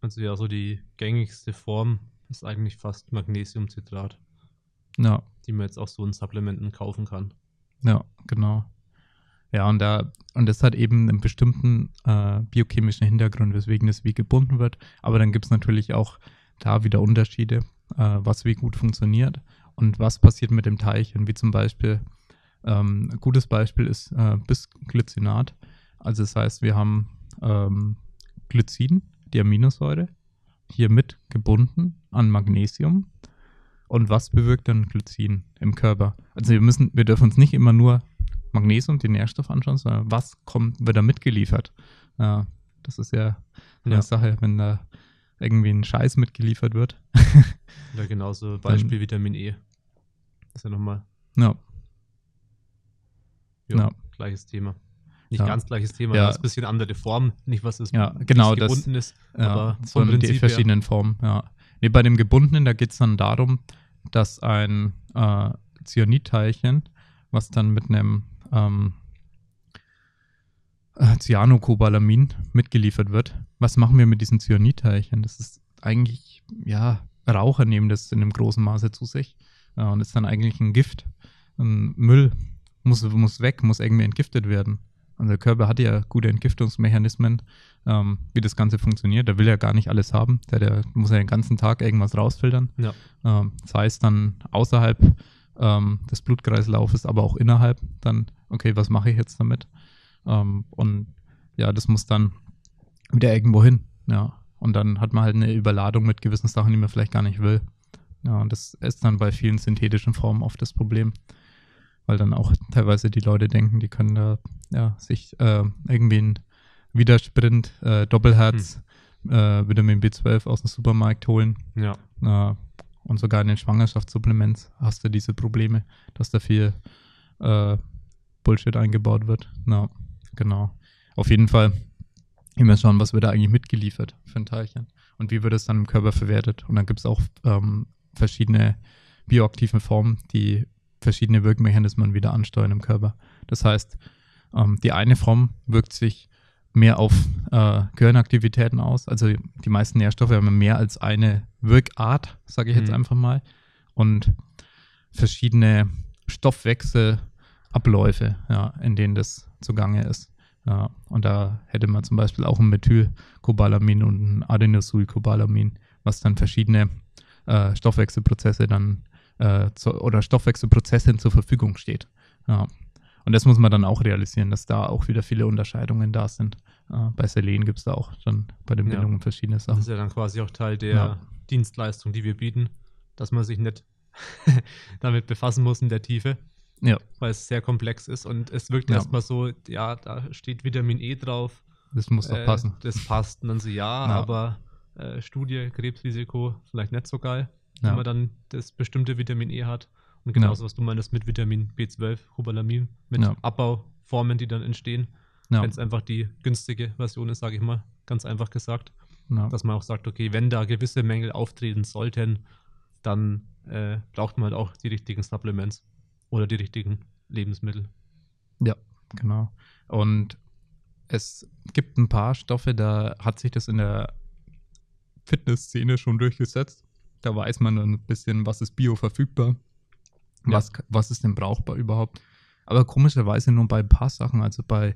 Also ja, so die gängigste Form ist eigentlich fast Magnesiumcitrat, ja, die man jetzt auch so in Supplementen kaufen kann. Ja, genau. Ja, und da, und das hat eben einen bestimmten äh, biochemischen Hintergrund, weswegen es wie gebunden wird. Aber dann gibt es natürlich auch da wieder Unterschiede, äh, was wie gut funktioniert und was passiert mit dem Teilchen, wie zum Beispiel, ähm, ein gutes Beispiel ist äh, Bisglycinat. Also das heißt, wir haben ähm, Glycin, die Aminosäure, hier mit gebunden an Magnesium. Und was bewirkt dann Glycin im Körper? Also wir müssen, wir dürfen uns nicht immer nur Magnesium, den Nährstoff anschauen, sondern was kommt, wird da mitgeliefert? Ja, das ist ja eine Ja. Sache, wenn da irgendwie ein Scheiß mitgeliefert wird. Oder genauso [laughs] Beispiel Vitamin E. Das ist ja nochmal Ja, ja, Ja. gleiches Thema. Nicht Ja. ganz gleiches Thema, Ja. das ist ein bisschen andere Form. Nicht, was es Ja, genau, es das- gebunden ist, ja aber vom sondern die verschiedenen Formen, ja. Nee, bei dem gebundenen, da geht es dann darum, dass ein äh, Cyanidteilchen, was dann mit einem ähm, äh, Cyanocobalamin mitgeliefert wird. Was machen wir mit diesen Cyanidteilchen? Das ist eigentlich, ja, Raucher nehmen das in einem großen Maße zu sich ja, und ist dann eigentlich ein Gift. Ein Müll muss, muss weg, muss irgendwie entgiftet werden. Unser Körper hat ja gute Entgiftungsmechanismen, ähm, wie das Ganze funktioniert. Der will ja gar nicht alles haben. Der, der muss ja den ganzen Tag irgendwas rausfiltern. Ja. Ähm, das heißt dann außerhalb ähm, des Blutkreislaufes, aber auch innerhalb dann, okay, was mache ich jetzt damit? Ähm, und ja, das muss dann wieder irgendwo hin. Ja. Und dann hat man halt eine Überladung mit gewissen Sachen, die man vielleicht gar nicht will. Ja, und das ist dann bei vielen synthetischen Formen oft das Problem. Weil dann auch teilweise die Leute denken, die können da ja, sich äh, irgendwie ein Widersprint, äh, Doppelherz, äh, Vitamin B12 aus dem Supermarkt holen. Ja. Äh, und sogar in den Schwangerschaftssupplements hast du diese Probleme, dass da viel äh, Bullshit eingebaut wird. Na, genau. Auf jeden Fall immer schauen, was wird da eigentlich mitgeliefert für ein Teilchen und wie wird es dann im Körper verwertet. Und dann gibt es auch ähm, verschiedene bioaktive Formen, die verschiedene Wirkmechanismen wieder ansteuern im Körper. Das heißt, ähm, die eine Form wirkt sich mehr auf äh, Gehirnaktivitäten aus. Also die meisten Nährstoffe haben mehr als eine Wirkart, sage ich jetzt Mhm. einfach mal. Und verschiedene Stoffwechselabläufe, ja, in denen das zugange ist. Ja, und da hätte man zum Beispiel auch ein Methylcobalamin und ein Adenosylcobalamin, was dann verschiedene äh, Stoffwechselprozesse dann äh, zu, oder Stoffwechselprozessen zur Verfügung steht. Ja. Und das muss man dann auch realisieren, dass da auch wieder viele Unterscheidungen da sind. Äh, bei Selen gibt es da auch dann bei den Ja. Bindungen verschiedene Das Sachen. ist ja dann quasi auch Teil der Ja. Dienstleistung, die wir bieten, dass man sich nicht [laughs] damit befassen muss in der Tiefe, Ja, weil es sehr komplex ist und es wirkt Ja. erstmal so, ja, da steht Vitamin E drauf. das muss doch äh, passen. Das passt. Und dann so, ja, Ja. aber äh, Studie, Krebsrisiko, vielleicht nicht so geil, Ja. wenn man dann das bestimmte Vitamin E hat. Und Genau. genauso, was du meinst mit Vitamin B12, Cobalamin, mit Ja. Abbauformen, die dann entstehen. Ja, Wenn es einfach die günstige Version ist, sage ich mal, ganz einfach gesagt. ja. dass man auch sagt, okay, wenn da gewisse Mängel auftreten sollten, dann äh, braucht man halt auch die richtigen Supplements oder die richtigen Lebensmittel. Genau. Und es gibt ein paar Stoffe, da hat sich das in der Fitnessszene schon durchgesetzt. Da weiß man dann ein bisschen, was ist bioverfügbar, Ja. was, was ist denn brauchbar überhaupt. Aber komischerweise nur bei ein paar Sachen. Also bei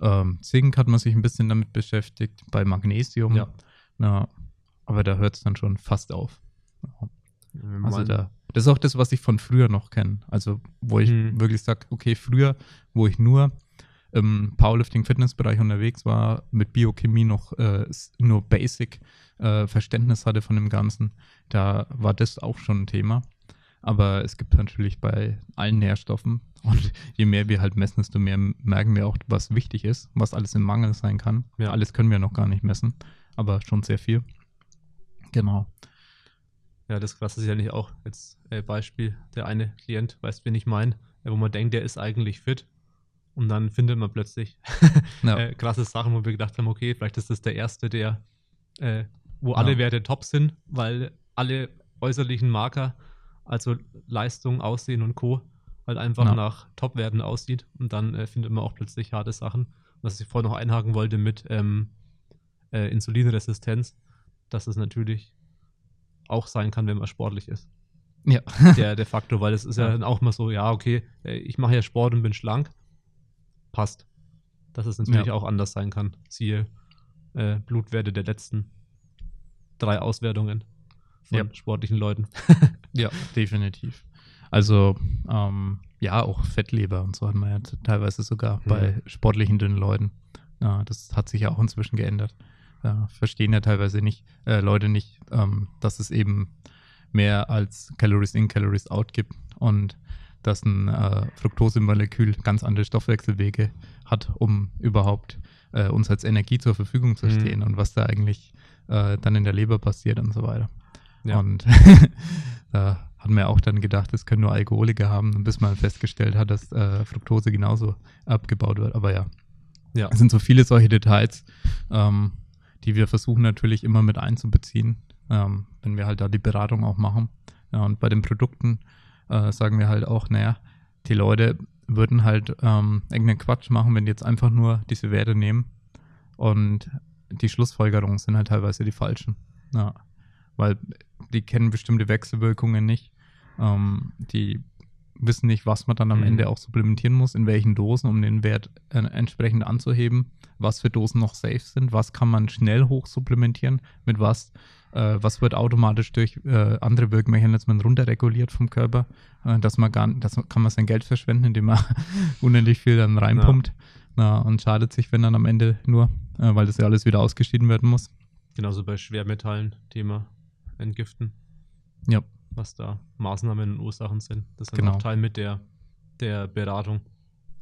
ähm, Zink hat man sich ein bisschen damit beschäftigt, bei Magnesium. Ja. Ja, aber da hört es dann schon fast auf. Ja. Also da, das ist auch das, was ich von früher noch kenne. Also wo ich Mhm. wirklich sage, okay, früher, wo ich nur im Powerlifting-Fitnessbereich unterwegs war, mit Biochemie noch äh, nur Basic äh, Verständnis hatte von dem Ganzen, da war das auch schon ein Thema. Aber es gibt natürlich bei allen Nährstoffen [laughs] und je mehr wir halt messen, desto mehr merken wir auch, was wichtig ist, was alles im Mangel sein kann. Ja. Alles können wir noch gar nicht messen, aber schon sehr viel. Genau. Ja, das krasse ist ja nicht auch jetzt äh, Beispiel, der eine Klient, weißt du, wen ich meine, wo man denkt, der ist eigentlich fit und dann findet man plötzlich [laughs] ja. äh, krasse Sachen, wo wir gedacht haben, okay, vielleicht ist das der erste, der, äh, wo alle Werte top sind, weil alle äußerlichen Marker also Leistung, Aussehen und Co. halt einfach ja. nach Top-Werten aussieht und dann äh, findet man auch plötzlich harte Sachen. Was ich vorher noch einhaken wollte mit ähm, äh, Insulinresistenz, dass es natürlich auch sein kann, wenn man sportlich ist. Ja. Der, der Faktor, weil es ist [laughs] ja, ja dann auch mal so, ja, okay, äh, ich mache ja Sport und bin schlank. Passt. Dass es natürlich ja. auch anders sein kann. Siehe äh, Blutwerte der letzten drei Auswertungen von ja. sportlichen Leuten. [laughs] ja, definitiv. Also, ähm, ja, auch Fettleber und so hat man ja teilweise sogar mhm. bei sportlichen dünnen Leuten. Ja, das hat sich ja auch inzwischen geändert. Ja, verstehen ja teilweise nicht, äh, Leute nicht, ähm, dass es eben mehr als Calories in, Calories out gibt und dass ein äh, Fructosemolekül ganz andere Stoffwechselwege hat, um überhaupt äh, uns als Energie zur Verfügung zu mhm. stehen mhm. und was da eigentlich äh, dann in der Leber passiert und so weiter. Ja. Und [laughs] da hat man ja auch dann gedacht, das können nur Alkoholiker haben, bis man festgestellt hat, dass äh, Fructose genauso abgebaut wird. Aber ja, ja. es sind so viele solche Details, ähm, die wir versuchen natürlich immer mit einzubeziehen, ähm, wenn wir halt da die Beratung auch machen. Ja, und bei den Produkten äh, sagen wir halt auch, naja, die Leute würden halt ähm, irgendeinen Quatsch machen, wenn die jetzt einfach nur diese Werte nehmen und die Schlussfolgerungen sind halt teilweise die falschen. Ja weil die kennen bestimmte Wechselwirkungen nicht. Ähm, die wissen nicht, was man dann am mhm. Ende auch supplementieren muss, in welchen Dosen, um den Wert äh, entsprechend anzuheben, was für Dosen noch safe sind, was kann man schnell hochsupplementieren, mit was, äh, was wird automatisch durch äh, andere Wirkmechanismen runterreguliert vom Körper, äh, dass man gar das kann man sein Geld verschwenden, indem man [laughs] unendlich viel dann reinpumpt ja. Na, und schadet sich, wenn dann am Ende nur, äh, weil das ja alles wieder ausgeschieden werden muss. Genauso bei Schwermetallen, Thema entgiften. Ja. Was da Maßnahmen und Ursachen sind. Das ist genau. auch Teil mit der, der Beratung.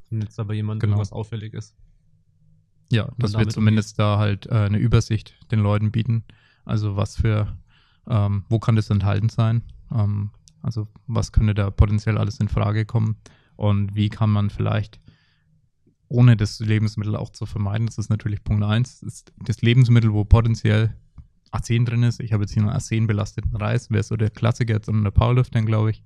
Wenn jetzt aber jemand genau. irgendwas auffällig ist. Ja, dass wir zumindest umgeht. da halt äh, eine Übersicht den Leuten bieten. Also was für, ähm, wo kann das enthalten sein? Ähm, also was könnte da potenziell alles in Frage kommen? Und wie kann man vielleicht ohne das Lebensmittel auch zu vermeiden, das ist natürlich Punkt 1, ist das Lebensmittel, wo potenziell Arsen drin ist. Ich habe jetzt hier einen Arsen belasteten Reis. Wäre so der Klassiker jetzt unter Powerliftern, glaube ich.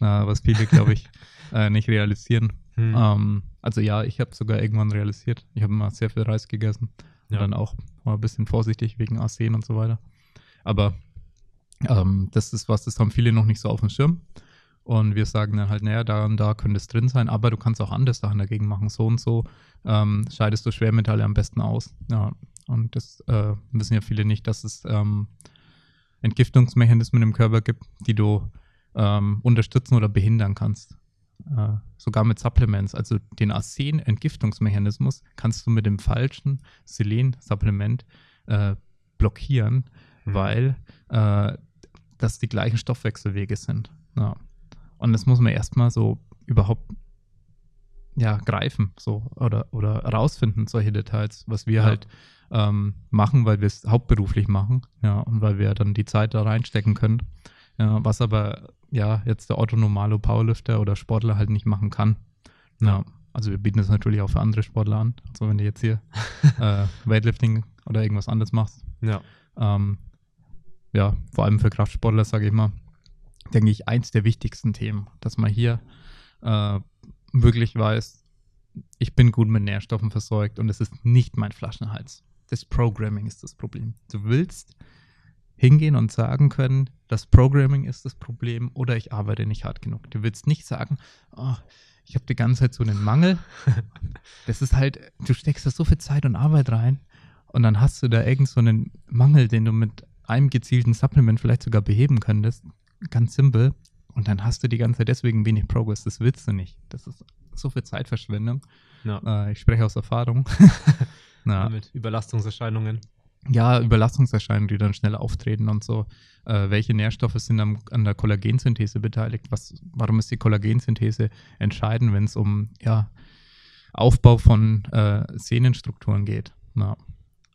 Äh, was viele, glaube ich, [laughs] äh, nicht realisieren. Hm. Ähm, also ja, ich habe sogar irgendwann realisiert. Ich habe mal sehr viel Reis gegessen. Ja. Dann auch mal ein bisschen vorsichtig wegen Arsen und so weiter. Aber ähm, das ist was, das haben viele noch nicht so auf dem Schirm. Und wir sagen dann halt, naja, da und da könnte es drin sein, aber du kannst auch andere Sachen dagegen machen. So und so ähm, scheidest du Schwermetalle am besten aus. Ja, und das äh, wissen ja viele nicht, dass es ähm, Entgiftungsmechanismen im Körper gibt, die du ähm, unterstützen oder behindern kannst. Äh, sogar mit Supplements. Also den Arsen-Entgiftungsmechanismus kannst du mit dem falschen Selen-Supplement äh, blockieren, mhm. weil äh, das die gleichen Stoffwechselwege sind. Ja. Und das muss man erstmal so überhaupt ja, greifen so oder, oder rausfinden, solche Details, was wir ja. halt ähm, machen, weil wir es hauptberuflich machen, ja, und weil wir dann die Zeit da reinstecken können. Ja, was aber ja jetzt der Otto-Normalo Powerlifter oder Sportler halt nicht machen kann. Ja, also wir bieten das natürlich auch für andere Sportler an. Also wenn du jetzt hier [laughs] äh, Weightlifting oder irgendwas anderes machst. Ja. Ähm, ja, vor allem für Kraftsportler, sage ich mal, denke ich, eins der wichtigsten Themen, dass man hier äh, wirklich weiß, ich bin gut mit Nährstoffen versorgt und es ist nicht mein Flaschenhals das Programming ist das Problem. Du willst hingehen und sagen können, das Programming ist das Problem oder ich arbeite nicht hart genug. Du willst nicht sagen, oh, ich habe die ganze Zeit so einen Mangel. [laughs] Das ist halt, du steckst da so viel Zeit und Arbeit rein und dann hast du da irgend so einen Mangel, den du mit einem gezielten Supplement vielleicht sogar beheben könntest. Ganz simpel. Und dann hast du die ganze Zeit deswegen wenig Progress. Das willst du nicht. Das ist so viel Zeitverschwendung. Ja. Äh, ich spreche aus Erfahrung. [laughs] Mit Überlastungserscheinungen. Ja, Überlastungserscheinungen, die dann schnell auftreten und so. Äh, welche Nährstoffe sind am, an der Kollagensynthese beteiligt? Was, warum ist die Kollagensynthese entscheidend, wenn es um ja, Aufbau von äh, Sehnenstrukturen geht? Na.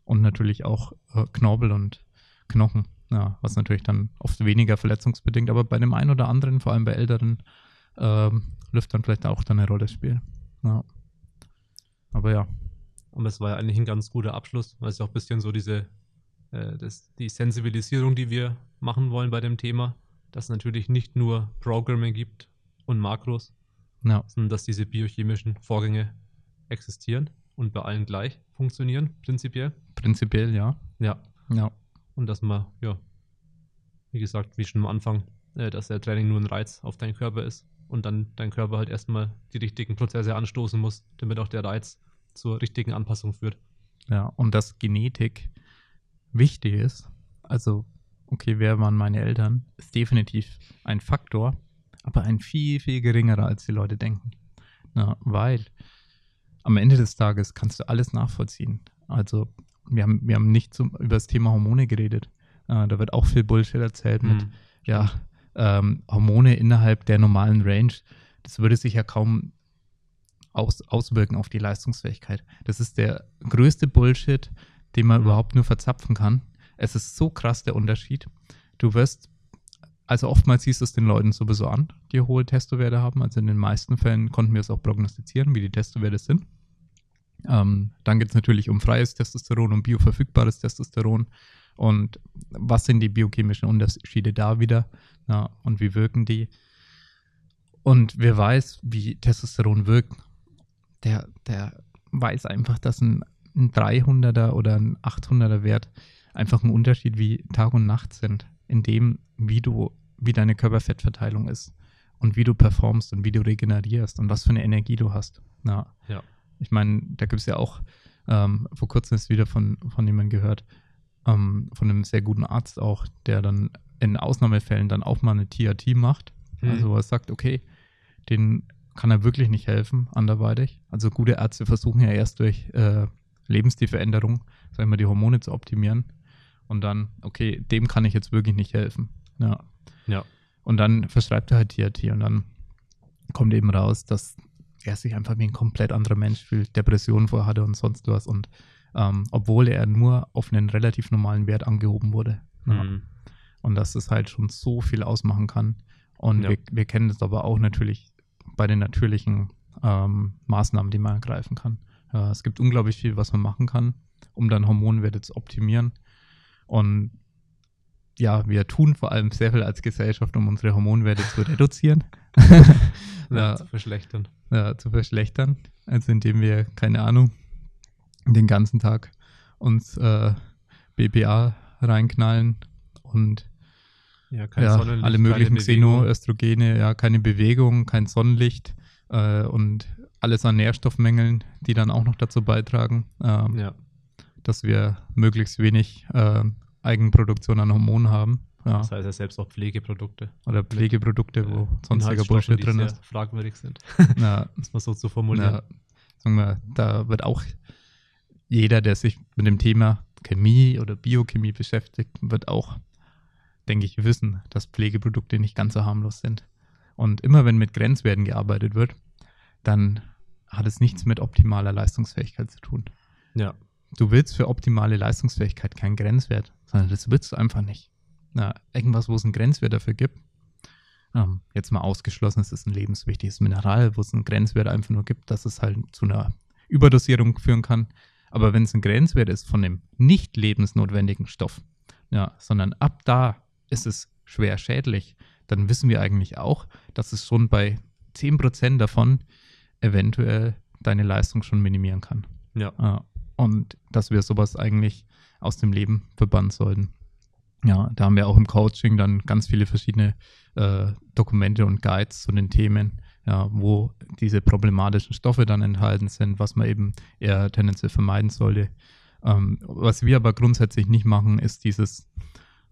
Und natürlich auch äh, Knorpel und Knochen, ja, was natürlich dann oft weniger verletzungsbedingt, aber bei dem einen oder anderen, vor allem bei älteren ähm, Lüftern vielleicht auch dann eine Rolle spielt. Ja. Aber ja, Aber es war ja eigentlich ein ganz guter Abschluss, weil es ja auch ein bisschen so diese, äh, das, die Sensibilisierung, die wir machen wollen bei dem Thema, dass es natürlich nicht nur Programming gibt und Makros, ja, sondern dass diese biochemischen Vorgänge existieren und bei allen gleich funktionieren, prinzipiell. prinzipiell ja. Ja. Ja, Und dass man, ja, wie gesagt, wie schon am Anfang, äh, dass der Training nur ein Reiz auf deinen Körper ist und dann dein Körper halt erstmal die richtigen Prozesse anstoßen muss, damit auch der Reiz zur richtigen Anpassung führt. ja. Und dass Genetik wichtig ist, also, okay, wer waren meine Eltern, ist definitiv ein Faktor, aber ein viel, viel geringerer, als die Leute denken. Ja, weil am Ende des Tages kannst du alles nachvollziehen. Also, wir haben, wir haben nicht zum, über das Thema Hormone geredet. Äh, da wird auch viel Bullshit erzählt mit, Mhm. ja, ähm, Hormone innerhalb der normalen Range. Das würde sich ja kaum aus, auswirken auf die Leistungsfähigkeit. Das ist der größte Bullshit, den man überhaupt nur verzapfen kann. Es ist so krass der Unterschied. Du wirst, also oftmals siehst du es den Leuten sowieso an, die hohe Testowerte haben. Also in den meisten Fällen konnten wir es auch prognostizieren, wie die Testowerte sind. Ähm, dann geht es natürlich um freies Testosteron, um bioverfügbares Testosteron. Und was sind die biochemischen Unterschiede da wieder? Ja, und wie wirken die? Und wer weiß, wie Testosteron wirkt, der, der weiß einfach, dass ein, ein 300er oder ein 800er Wert einfach ein Unterschied wie Tag und Nacht sind, in dem, wie du, wie deine Körperfettverteilung ist und wie du performst und wie du regenerierst und was für eine Energie du hast. Ja. Ja. Ich meine, da gibt es ja auch, ähm, vor kurzem ist wieder von, von jemandem gehört, ähm, von einem sehr guten Arzt auch, der dann in Ausnahmefällen dann auch mal eine TRT macht. Mhm. Also wo er sagt, okay, den kann er wirklich nicht helfen, anderweitig. Also gute Ärzte versuchen ja erst durch äh, Lebensstilveränderung, sagen wir, die Hormone zu optimieren. Und dann, okay, dem kann ich jetzt wirklich nicht helfen. Ja. Ja. Und dann verschreibt er halt TRT und dann kommt eben raus, dass er sich einfach wie ein komplett anderer Mensch fühlt, Depressionen vorher hatte und sonst was. Und ähm, obwohl er nur auf einen relativ normalen Wert angehoben wurde. Ja. Mhm. Und dass es halt schon so viel ausmachen kann. Und Ja. wir, wir kennen das aber auch natürlich bei den natürlichen ähm, Maßnahmen, die man ergreifen kann. Äh, es gibt unglaublich viel, was man machen kann, um dann Hormonwerte zu optimieren. Und ja, wir tun vor allem sehr viel als Gesellschaft, um unsere Hormonwerte zu reduzieren, [laughs] Ja, zu verschlechtern. ja, zu verschlechtern. Also indem wir, keine Ahnung, den ganzen Tag uns äh, BPA reinknallen und Ja, kein ja, Sonnenlicht, alle keine möglichen Bewegung. Xenoöstrogene, ja, keine Bewegung, kein Sonnenlicht äh, und alles an Nährstoffmängeln, die dann auch noch dazu beitragen, ähm, Ja, dass wir möglichst wenig äh, Eigenproduktion an Hormonen haben. Ja, das heißt ja selbst auch Pflegeprodukte. oder Pflegeprodukte, wo äh, sonstiger Bullshit die drin ist. fragwürdig sind, Ja, [laughs] muss man so zu formulieren. ja, sagen wir, da wird auch jeder, der sich mit dem Thema Chemie oder Biochemie beschäftigt, wird auch, denke ich, wissen, dass Pflegeprodukte nicht ganz so harmlos sind. Und immer wenn mit Grenzwerten gearbeitet wird, dann hat es nichts mit optimaler Leistungsfähigkeit zu tun. Ja, Du willst für optimale Leistungsfähigkeit keinen Grenzwert, sondern das willst du einfach nicht. Na, irgendwas, wo es einen Grenzwert dafür gibt, ähm, jetzt mal ausgeschlossen, es ist ein lebenswichtiges Mineral, wo es einen Grenzwert einfach nur gibt, dass es halt zu einer Überdosierung führen kann. Aber wenn es ein Grenzwert ist von dem nicht lebensnotwendigen Stoff, ja, sondern ab da ist es schwer schädlich, dann wissen wir eigentlich auch, dass es schon bei 10% davon eventuell deine Leistung schon minimieren kann. ja, und dass wir sowas eigentlich aus dem Leben verbannen sollten. Ja, da haben wir auch im Coaching dann ganz viele verschiedene äh, Dokumente und Guides zu den Themen, ja, wo diese problematischen Stoffe dann enthalten sind, was man eben eher tendenziell vermeiden sollte. Ähm, was wir aber grundsätzlich nicht machen, ist dieses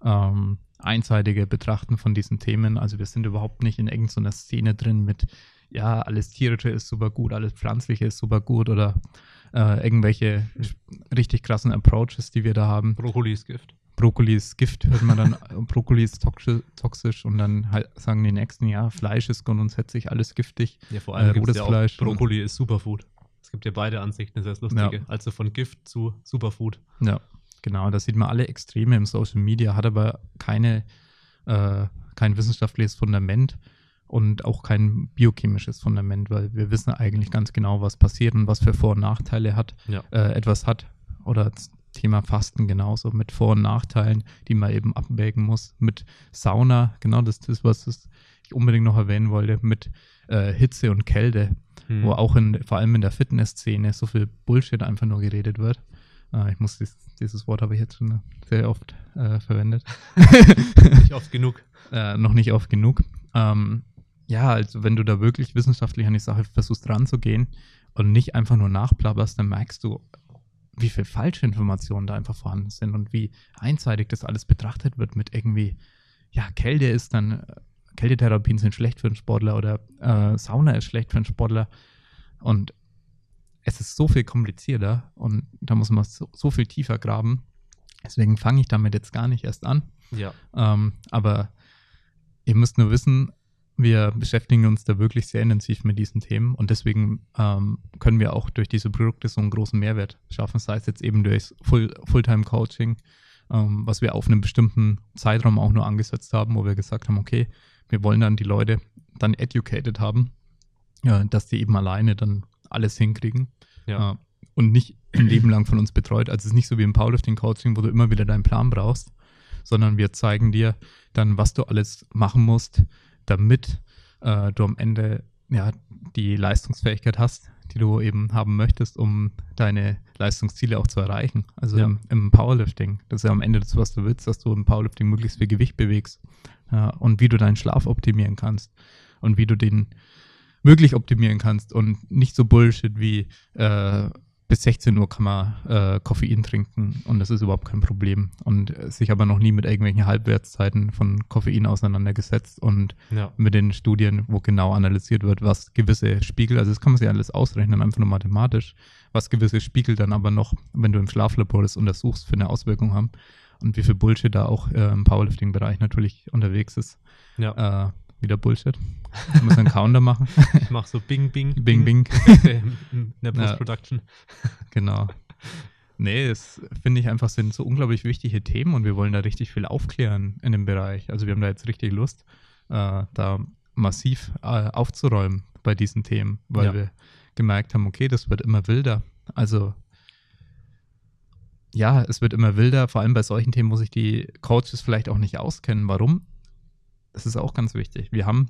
ähm, einseitige Betrachten von diesen Themen. Also wir sind überhaupt nicht in irgendeiner Szene drin mit, ja, alles Tierische ist super gut, alles Pflanzliche ist super gut oder äh, irgendwelche richtig krassen Approaches, die wir da haben. Brokkoli ist Gift. Brokkoli ist Gift, hört man dann, [laughs] Brokkoli ist toxi- toxisch und dann halt sagen die Nächsten, ja, Fleisch ist grundsätzlich alles giftig. Ja, vor allem Äh, rotes ja Fleisch. Brokkoli ist Superfood. Es gibt ja beide Ansichten, das ist das Lustige. Ja. Also von Gift zu Superfood. Ja, genau, da sieht man alle Extreme im Social Media, hat aber keine, äh, kein wissenschaftliches Fundament und auch kein biochemisches Fundament, weil wir wissen eigentlich ganz genau, was passiert und was für Vor- und Nachteile hat, Ja. äh, etwas hat. Oder das Thema Fasten genauso mit Vor- und Nachteilen, die man eben abwägen muss. Mit Sauna, genau das ist, was ich unbedingt noch erwähnen wollte, mit äh, Hitze und Kälte, Hm. wo auch in, vor allem in der Fitnessszene so viel Bullshit einfach nur geredet wird. Äh, ich muss dies, dieses Wort habe ich jetzt schon sehr oft äh, verwendet. [laughs] Nicht oft genug. [laughs] äh, noch nicht oft genug. Ähm, ja, also wenn du da wirklich wissenschaftlich an die Sache versuchst ranzugehen und nicht einfach nur nachplapperst, dann merkst du, wie viel falsche Informationen da einfach vorhanden sind und wie einseitig das alles betrachtet wird mit irgendwie, ja, Kälte ist dann, Kältetherapien sind schlecht für einen Sportler oder äh, Sauna ist schlecht für einen Sportler und es ist so viel komplizierter und da muss man so, so viel tiefer graben. Deswegen fange ich damit jetzt gar nicht erst an. Ja. Ähm, aber ihr müsst nur wissen, wir beschäftigen uns da wirklich sehr intensiv mit diesen Themen und deswegen ähm, können wir auch durch diese Produkte so einen großen Mehrwert schaffen, sei es jetzt eben durch Full, Fulltime-Coaching, ähm, was wir auf einen bestimmten Zeitraum auch nur angesetzt haben, wo wir gesagt haben, okay, wir wollen dann die Leute dann educated haben, ja, dass die eben alleine dann alles hinkriegen Ja. äh, und nicht ein Leben lang von uns betreut. Also es ist nicht so wie im Powerlifting-Coaching, wo du immer wieder deinen Plan brauchst, sondern wir zeigen dir dann, was du alles machen musst, damit äh, du am Ende ja, die Leistungsfähigkeit hast, die du eben haben möchtest, um deine Leistungsziele auch zu erreichen. Also Ja. im, im Powerlifting. Das ist ja am Ende das, was du willst, dass du im Powerlifting möglichst viel Gewicht bewegst ja, und wie du deinen Schlaf optimieren kannst und wie du den wirklich optimieren kannst und nicht so Bullshit wie äh, bis 16 Uhr kann man äh, Koffein trinken und das ist überhaupt kein Problem und äh, sich aber noch nie mit irgendwelchen Halbwertszeiten von Koffein auseinandergesetzt und Ja. mit den Studien, wo genau analysiert wird, was gewisse Spiegel, also das kann man sich alles ausrechnen, einfach nur mathematisch, was gewisse Spiegel dann aber noch, wenn du im Schlaflabor das untersuchst, für eine Auswirkung haben und wie viel Bullshit da auch äh, im Powerlifting-Bereich natürlich unterwegs ist. Ja. Äh, wieder Bullshit. Ich muss einen Counter machen. [laughs] Ich mache so Bing, Bing, Bing, Bing. in in der Ja. Post-Production. Genau. Nee, das finde ich einfach sind so unglaublich wichtige Themen und wir wollen da richtig viel aufklären in dem Bereich. Also wir haben da jetzt richtig Lust, äh, da massiv äh, aufzuräumen bei diesen Themen, weil Ja. wir gemerkt haben, okay, das wird immer wilder. Also ja, es wird immer wilder, vor allem bei solchen Themen, wo sich die Coaches vielleicht auch nicht auskennen. Warum? Das ist auch ganz wichtig. Wir haben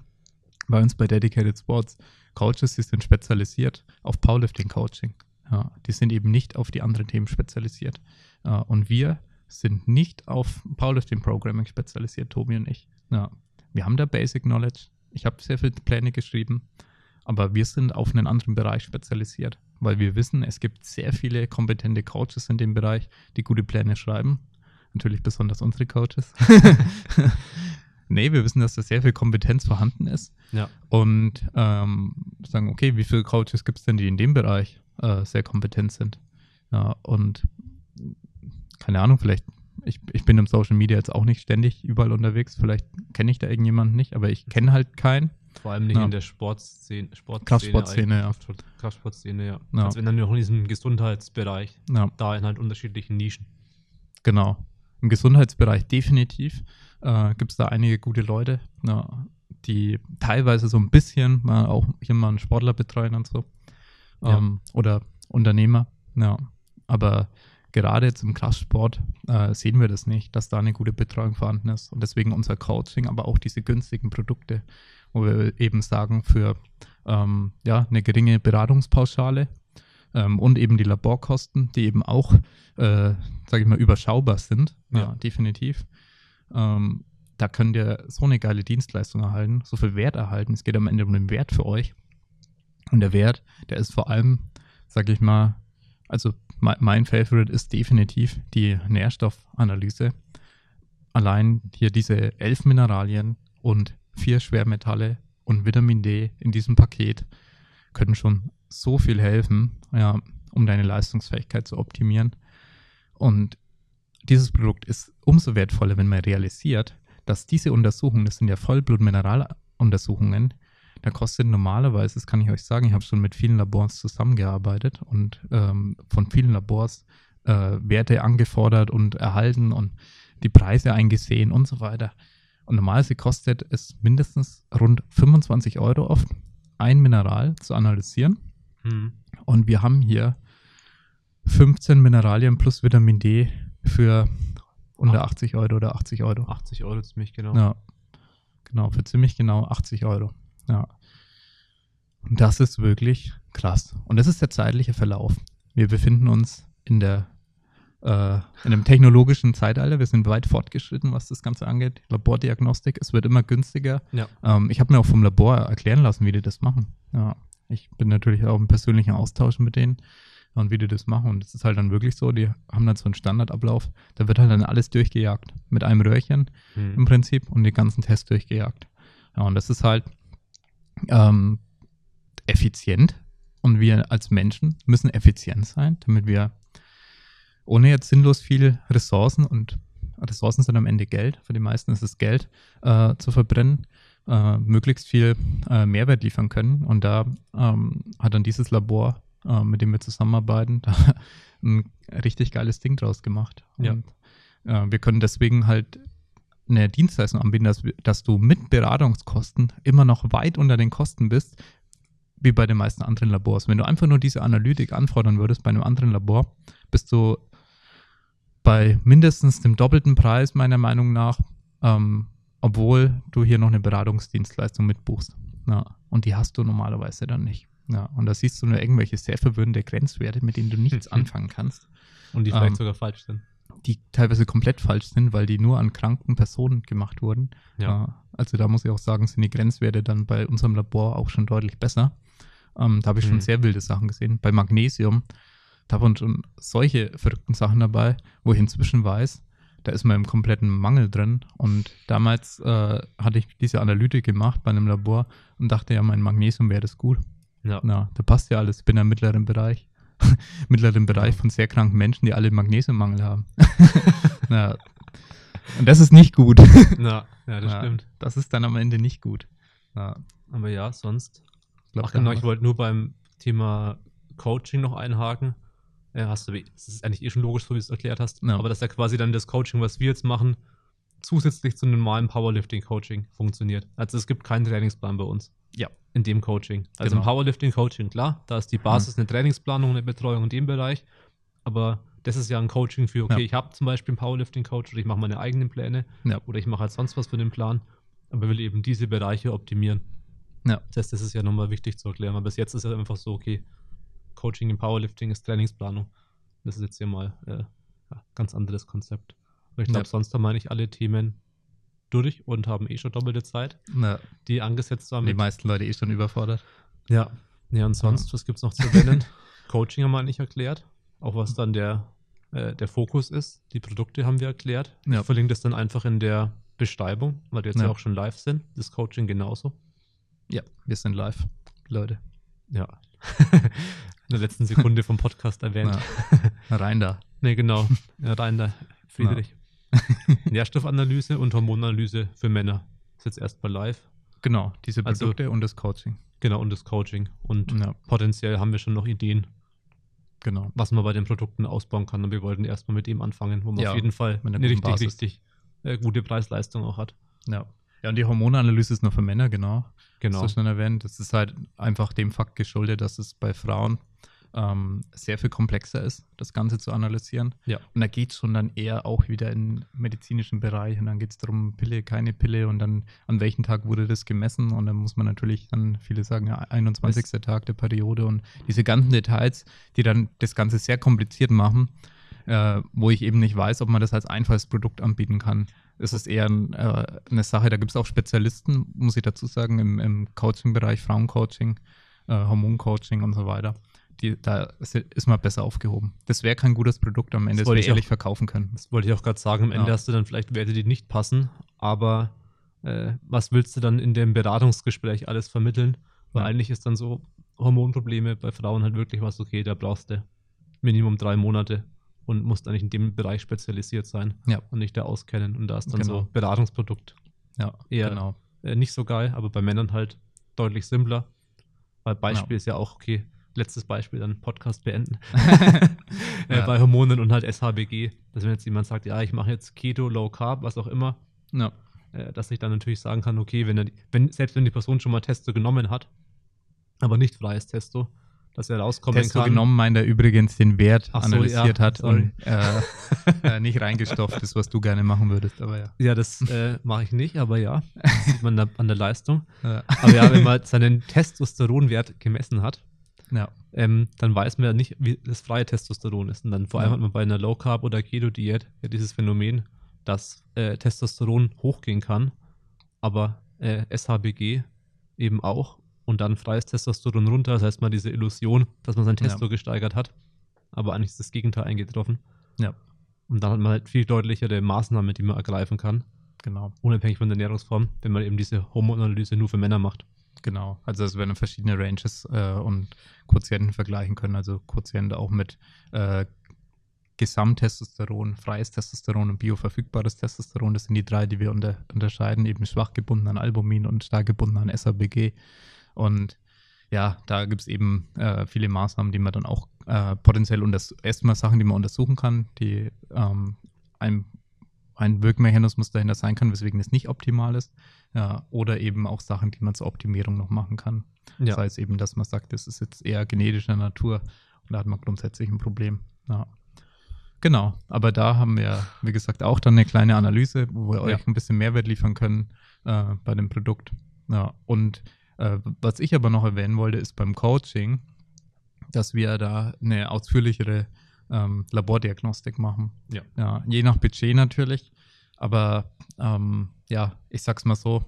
bei uns bei Dedicated Sports Coaches, die sind spezialisiert auf Powerlifting-Coaching. Ja, die sind eben nicht auf die anderen Themen spezialisiert. Äh, und wir sind nicht auf Powerlifting-Programming spezialisiert, Tobi und ich. Ja, wir haben da Basic Knowledge. Ich habe sehr viele Pläne geschrieben, aber wir sind auf einen anderen Bereich spezialisiert, weil wir wissen, es gibt sehr viele kompetente Coaches in dem Bereich, die gute Pläne schreiben. Natürlich besonders unsere Coaches. [laughs] [laughs] nee, wir wissen, dass da sehr viel Kompetenz vorhanden ist Ja. und ähm, sagen, okay, wie viele Coaches gibt es denn, die in dem Bereich äh, sehr kompetent sind? Ja, und keine Ahnung, vielleicht, ich, ich bin im Social Media jetzt auch nicht ständig überall unterwegs, vielleicht kenne ich da irgendjemanden nicht, aber ich kenne halt keinen. Vor allem nicht Ja. in der Sportszene. Sportszene Kraftsportszene, ja. Kraftsportszene, ja. Ja. Also wenn dann noch in diesem Gesundheitsbereich, Ja, da in halt unterschiedlichen Nischen. genau. Im Gesundheitsbereich definitiv äh, gibt es da einige gute Leute, ja, die teilweise so ein bisschen mal auch hier mal einen Sportler betreuen und so. Ja. Ähm, Oder Unternehmer, ja. Aber gerade jetzt im Kraftsport äh, sehen wir das nicht, dass da eine gute Betreuung vorhanden ist. Und deswegen unser Coaching, aber auch diese günstigen Produkte, wo wir eben sagen, für ähm, ja, eine geringe Beratungspauschale ähm, und eben die Laborkosten, die eben auch, äh, sage ich mal, überschaubar sind, ja, Ja. definitiv. Ähm, da könnt ihr so eine geile Dienstleistung erhalten, so viel Wert erhalten. Es geht am Ende um den Wert für euch. Und der Wert, der ist vor allem, sage ich mal, also mein, Favorite ist definitiv die Nährstoffanalyse. allein hier diese elf Mineralien und vier Schwermetalle und Vitamin D in diesem Paket können schon so viel helfen, ja, um deine Leistungsfähigkeit zu optimieren. Und dieses Produkt ist umso wertvoller, wenn man realisiert, dass diese Untersuchungen, das sind ja Vollblutmineraluntersuchungen, da kostet normalerweise, das kann ich euch sagen, ich habe schon mit vielen Labors zusammengearbeitet und ähm, von vielen Labors äh, Werte angefordert und erhalten und die Preise eingesehen und so weiter. Und normalerweise kostet es mindestens rund 25 Euro oft, ein Mineral zu analysieren. Hm. Und wir haben hier 15 Mineralien plus Vitamin D für unter 80 Euro oder 80 Euro. 80 Euro ziemlich genau. Ja, genau, für ziemlich genau 80 Euro. Ja. Und das ist wirklich krass. Und das ist der zeitliche Verlauf. Wir befinden uns in der äh, in einem technologischen Zeitalter. Wir sind weit fortgeschritten, was das Ganze angeht. Labordiagnostik, es wird immer günstiger. Ja. Ähm, ich habe mir auch vom Labor erklären lassen, wie die das machen. Ja. Ich bin natürlich auch im persönlichen Austausch mit denen und wie die das machen. Und es ist halt dann wirklich so, die haben dann so einen Standardablauf. Da wird halt dann alles durchgejagt. Mit einem Röhrchen im Hm. Prinzip und die ganzen Tests durchgejagt. Ja, und das ist halt ähm, effizient. Und wir als Menschen müssen effizient sein, damit wir ohne jetzt sinnlos viel Ressourcen und Ressourcen sind am Ende Geld, für die meisten ist es Geld, äh, zu verbrennen, äh, möglichst viel äh, Mehrwert liefern können. Und da ähm, hat dann dieses Labor, äh, mit dem wir zusammenarbeiten, [laughs] da ein richtig geiles Ding draus gemacht. Ja. Und äh, wir können deswegen halt eine Dienstleistung anbieten, dass, dass du mit Beratungskosten immer noch weit unter den Kosten bist, wie bei den meisten anderen Labors. Wenn du einfach nur diese Analytik anfordern würdest bei einem anderen Labor, bist du bei mindestens dem doppelten Preis, meiner Meinung nach, ähm, obwohl du hier noch eine Beratungsdienstleistung mitbuchst. Ja, und die hast du normalerweise dann nicht. Ja, und da siehst du nur irgendwelche sehr verwirrende Grenzwerte, mit denen du nichts [laughs] anfangen kannst, Und die vielleicht Ähm, sogar falsch sind. die teilweise komplett falsch sind, weil die nur an kranken Personen gemacht wurden. Ja. Äh, also da muss ich auch sagen, sind die Grenzwerte dann bei unserem Labor auch schon deutlich besser. Ähm, da habe ich schon Mhm. sehr wilde Sachen gesehen. Bei Magnesium, da waren schon solche verrückten Sachen dabei, wo ich inzwischen weiß, da ist man im kompletten Mangel drin. Und damals äh, hatte ich diese Analytik gemacht bei einem Labor und dachte ja, mein Magnesium wäre das gut. Ja. Na, da passt ja alles. Ich bin im mittleren Bereich. [laughs] mittleren Bereich von sehr kranken Menschen, die alle Magnesiummangel haben. [laughs] ja. Und das ist nicht gut. [laughs] Ja, ja, das Ja, stimmt. Das ist dann am Ende nicht gut. Ja, Aber ja, sonst. ich glaub, Ach genau, ich wollte nur beim Thema Coaching noch einhaken. Ja, hast du, das ist eigentlich eh schon logisch, so wie du es erklärt hast. Ja. Aber dass ja quasi dann das Coaching, was wir jetzt machen, zusätzlich zu normalen Powerlifting-Coaching funktioniert. Also es gibt keinen Trainingsplan bei uns. Ja. In dem Coaching. Also im Genau. Powerlifting-Coaching, klar, da ist die Basis eine Trainingsplanung, eine Betreuung in dem Bereich. Aber das ist ja ein Coaching für, okay, Ja. ich habe zum Beispiel einen Powerlifting-Coach oder ich mache meine eigenen Pläne Ja. oder ich mache halt sonst was für den Plan, aber will eben diese Bereiche optimieren. Ja. Das heißt, das ist ja nochmal wichtig zu erklären. Aber bis jetzt ist es einfach so, okay, Coaching im Powerlifting ist Trainingsplanung. Das ist jetzt hier mal äh, ja, ganz anderes Konzept. Aber ich glaube, Ja. sonst haben wir eigentlich alle Themen durch und haben eh schon doppelte Zeit, Na, die angesetzt waren. die meisten Leute eh schon überfordert. ja. Ja, und sonst, was gibt es noch zu erwähnen? [laughs] Coaching haben wir eigentlich erklärt. Auch was dann der, äh, der Fokus ist. Die Produkte haben wir erklärt. Ja. Ich verlinke das dann einfach in der Beschreibung, weil die jetzt ja. Ja. auch schon live sind. Das Coaching genauso. Ja, wir sind live, Leute. Ja. [laughs] in der letzten Sekunde vom Podcast erwähnt. Ja. Rein da. [laughs] Nee, genau. Ja, rein da. Friedrich. [laughs] Nährstoffanalyse und Hormonanalyse für Männer. Ist jetzt erstmal live. Genau, diese Also- Produkte und das Coaching. Genau, und das Coaching. Und Ja, potenziell haben wir schon noch Ideen, genau. was man bei den Produkten ausbauen kann. Und wir wollten erstmal mit dem anfangen, wo man Ja, auf jeden Fall eine richtig, Basis. richtig äh, gute Preis-Leistung auch hat. Ja. Ja, und die Hormonanalyse ist nur für Männer, genau. Genau. Das ist schon erwähnt. Das ist halt einfach dem Fakt geschuldet, dass es bei Frauen ähm, sehr viel komplexer ist, das Ganze zu analysieren. Ja. Und da geht es schon dann eher auch wieder in den medizinischen Bereich und dann geht es darum, Pille, keine Pille und dann an welchem Tag wurde das gemessen und dann muss man natürlich dann, viele sagen ja 21. Tag der Periode und diese ganzen Details, die dann das Ganze sehr kompliziert machen, äh, wo ich eben nicht weiß, ob man das als einfaches Produkt anbieten kann. Es ist eher ein, äh, eine Sache, da gibt es auch Spezialisten, muss ich dazu sagen, im, im Coaching-Bereich, Frauencoaching, äh, Hormoncoaching und so weiter, die, da ist, ist man besser aufgehoben. Das wäre kein gutes Produkt am Ende, Das das, wir ich ehrlich auch- verkaufen können. Das wollte ich auch gerade sagen. Am Ende Ja. hast du dann vielleicht Werte, die nicht passen, aber äh, was willst du dann in dem Beratungsgespräch alles vermitteln? Weil Ja. eigentlich ist dann so Hormonprobleme bei Frauen halt wirklich was, okay, da brauchst du Minimum drei Monate und musst eigentlich in dem Bereich spezialisiert sein Ja. und nicht da auskennen. Und da ist dann Genau. so Beratungsprodukt Ja, Eher- genau. äh, nicht so geil, aber bei Männern halt deutlich simpler. Weil Beispiel Ja. ist ja auch, okay, letztes Beispiel, dann Podcast beenden. [laughs] [laughs] äh, Ja. Bei Hormonen und halt SHBG. Dass wenn jetzt jemand sagt, ja, ich mache jetzt Keto, Low Carb, was auch immer, Ja, äh, dass ich dann natürlich sagen kann, okay, wenn er, wenn, selbst wenn die Person schon mal Testo genommen hat, aber nicht freies Testo, dass er rauskommen Testo kann. genommen meint er übrigens den Wert Ach so, analysiert ja, hat sorry. und äh, [laughs] äh, nicht reingestopft ist, was du gerne machen würdest. Aber ja. Ja, das äh, mache ich nicht, aber ja, das sieht man an der Leistung. [laughs] Ja. Aber ja, wenn man seinen Testosteronwert gemessen hat, ja. ähm, dann weiß man ja nicht, wie das freie Testosteron ist. Und dann vor allem hat man bei einer Low Carb oder Keto Diät ja dieses Phänomen, dass äh, Testosteron hochgehen kann, aber äh, SHBG eben auch und dann freies Testosteron runter. Das heißt mal diese Illusion, dass man sein Ja. Testo gesteigert hat, aber eigentlich ist das Gegenteil eingetroffen. Ja, Und dann hat man halt viel deutlichere Maßnahmen, die man ergreifen kann, genau. unabhängig von der Ernährungsform, wenn man eben diese Hormonanalyse nur für Männer macht. Genau, also es werden verschiedene Ranges äh, und Quotienten vergleichen können. Also Quotiente auch mit äh, Gesamttestosteron, freies Testosteron und bioverfügbares Testosteron. Das sind die drei, die wir unter, unterscheiden, eben schwach gebunden an Albumin und stark gebunden an SABG. Und ja, da gibt es eben äh, viele Maßnahmen, die man dann auch äh, potenziell unters erstmal Sachen, die man untersuchen kann, die ähm, ein, ein Wirkmechanismus dahinter sein kann, weswegen es nicht optimal ist. Ja, oder eben auch Sachen, die man zur Optimierung noch machen kann. Ja. Sei es eben, dass man sagt, das ist jetzt eher genetischer Natur und da hat man grundsätzlich ein Problem. Ja. Genau, aber da haben wir, wie gesagt, auch dann eine kleine Analyse, wo wir Ja. euch ein bisschen Mehrwert liefern können äh, bei dem Produkt. Ja, und äh, was ich aber noch erwähnen wollte, ist beim Coaching, dass wir da eine ausführlichere ähm, Labordiagnostik machen. Ja. ja. Je nach Budget natürlich, aber ähm, ja, ich sag's mal so,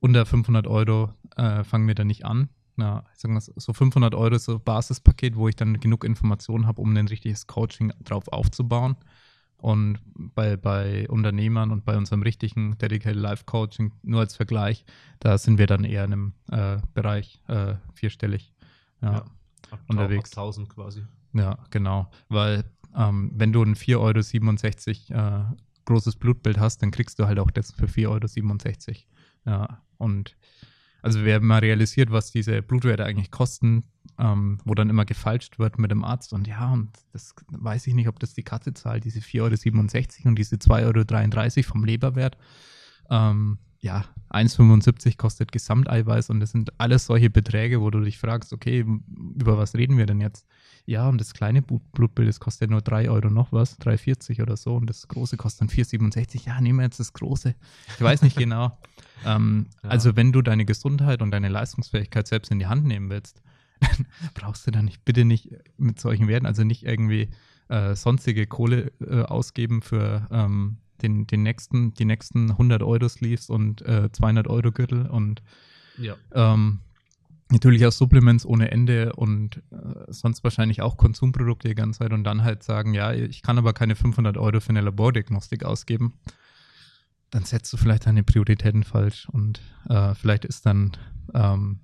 unter 500 Euro äh, fangen wir da nicht an. Ja, ich sag mal, so 500 Euro ist so ein Basispaket, wo ich dann genug Informationen habe, um ein richtiges Coaching drauf aufzubauen. Und bei, bei Unternehmern und bei unserem richtigen Dedicated Life Coaching, nur als Vergleich, da sind wir dann eher in einem äh, Bereich äh, vierstellig. Ja, Ja. Ab, Unterwegs. Ab 1000 quasi. ja genau. Weil ähm, wenn du ein 4,67 Euro äh, großes Blutbild hast, dann kriegst du halt auch das für 4,67 Euro. Ja, und also wer mal realisiert, was diese Blutwerte eigentlich kosten, ähm, wo dann immer gefalscht wird mit dem Arzt und ja, und das weiß ich nicht, ob das die Katze zahlt, diese 4,67 Euro und diese 2,33 Euro vom Leberwert. Ähm, ja, 1,75 kostet Gesamteiweiß und das sind alles solche Beträge, wo du dich fragst, okay, über was reden wir denn jetzt? Ja, und das kleine Blut- Blutbild, das kostet nur 3 Euro noch was, 3,40 oder so und das große kostet dann 4,67. Ja, nehmen wir jetzt das große. Ich weiß nicht genau. [laughs] ähm, Ja. Also wenn du deine Gesundheit und deine Leistungsfähigkeit selbst in die Hand nehmen willst, [laughs] dann brauchst du da nicht, bitte nicht mit solchen Werten, also nicht irgendwie äh, sonstige Kohle äh, ausgeben für ähm, den, den nächsten, die nächsten 100 Euro Sleeves und äh, 200 Euro Gürtel und Ja. ähm, natürlich auch Supplements ohne Ende und äh, sonst wahrscheinlich auch Konsumprodukte die ganze Zeit und dann halt sagen, ja, ich kann aber keine 500 Euro für eine Labordiagnostik ausgeben, dann setzt du vielleicht deine Prioritäten falsch und äh, vielleicht ist dann, ähm,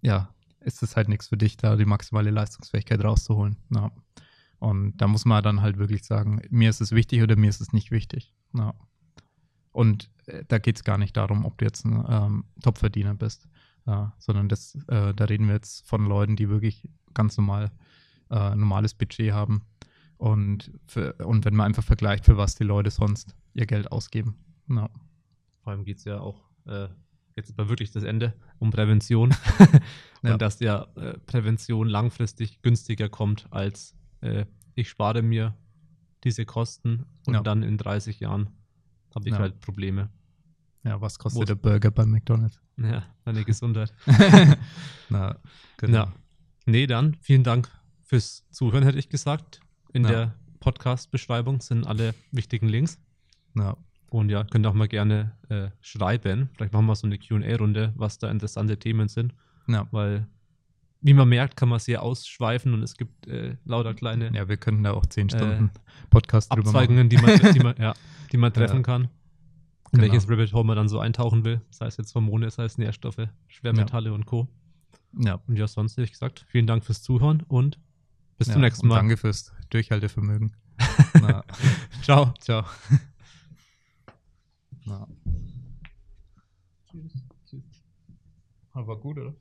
ja, ist es halt nichts für dich, da die maximale Leistungsfähigkeit rauszuholen. Ja. Und da muss man dann halt wirklich sagen, mir ist es wichtig oder mir ist es nicht wichtig. Ja. Und äh, da geht es gar nicht darum, ob du jetzt ein ähm, Topverdiener bist, ja, sondern das, äh, da reden wir jetzt von Leuten, die wirklich ganz normal äh, normales Budget haben. Und, für, und wenn man einfach vergleicht, für was die Leute sonst ihr Geld ausgeben. Ja. Vor allem geht es ja auch, äh, jetzt aber wirklich das Ende, um Prävention. [laughs] Und Ja. dass ja äh, Prävention langfristig günstiger kommt, als äh, ich spare mir diese Kosten und Ja. dann in 30 Jahren habe ich Ja. halt Probleme. ja, was Wo- kostet der Burger bei McDonalds? Ja, deine [laughs] Gesundheit. [laughs] Na, Ja. Nee, dann vielen Dank fürs Zuhören, hätte ich gesagt. In Ja. der Podcast-Beschreibung sind alle wichtigen Links. Ja. Und ja, könnt auch mal gerne äh, schreiben. Vielleicht machen wir so eine QA-Runde, was da interessante Themen sind. Ja. Weil wie man merkt, kann man sehr ausschweifen und es gibt äh, lauter kleine Ja, wir können da auch zehn Äh, Stunden Podcast drüber machen. Abzweigungen, die man, die man, ja, die man [laughs] treffen Ja. kann. In Genau. welches Rabbit Hole man dann so eintauchen will. Sei es jetzt Hormone, sei es Nährstoffe, Schwermetalle und Co. Ja. Und ja, sonst hätte ich gesagt, vielen Dank fürs Zuhören und bis ja, zum nächsten Mal. Danke fürs Durchhaltevermögen. [laughs] Ciao. ciao. Na. Tschüss. Tschüss. Aber gut, oder?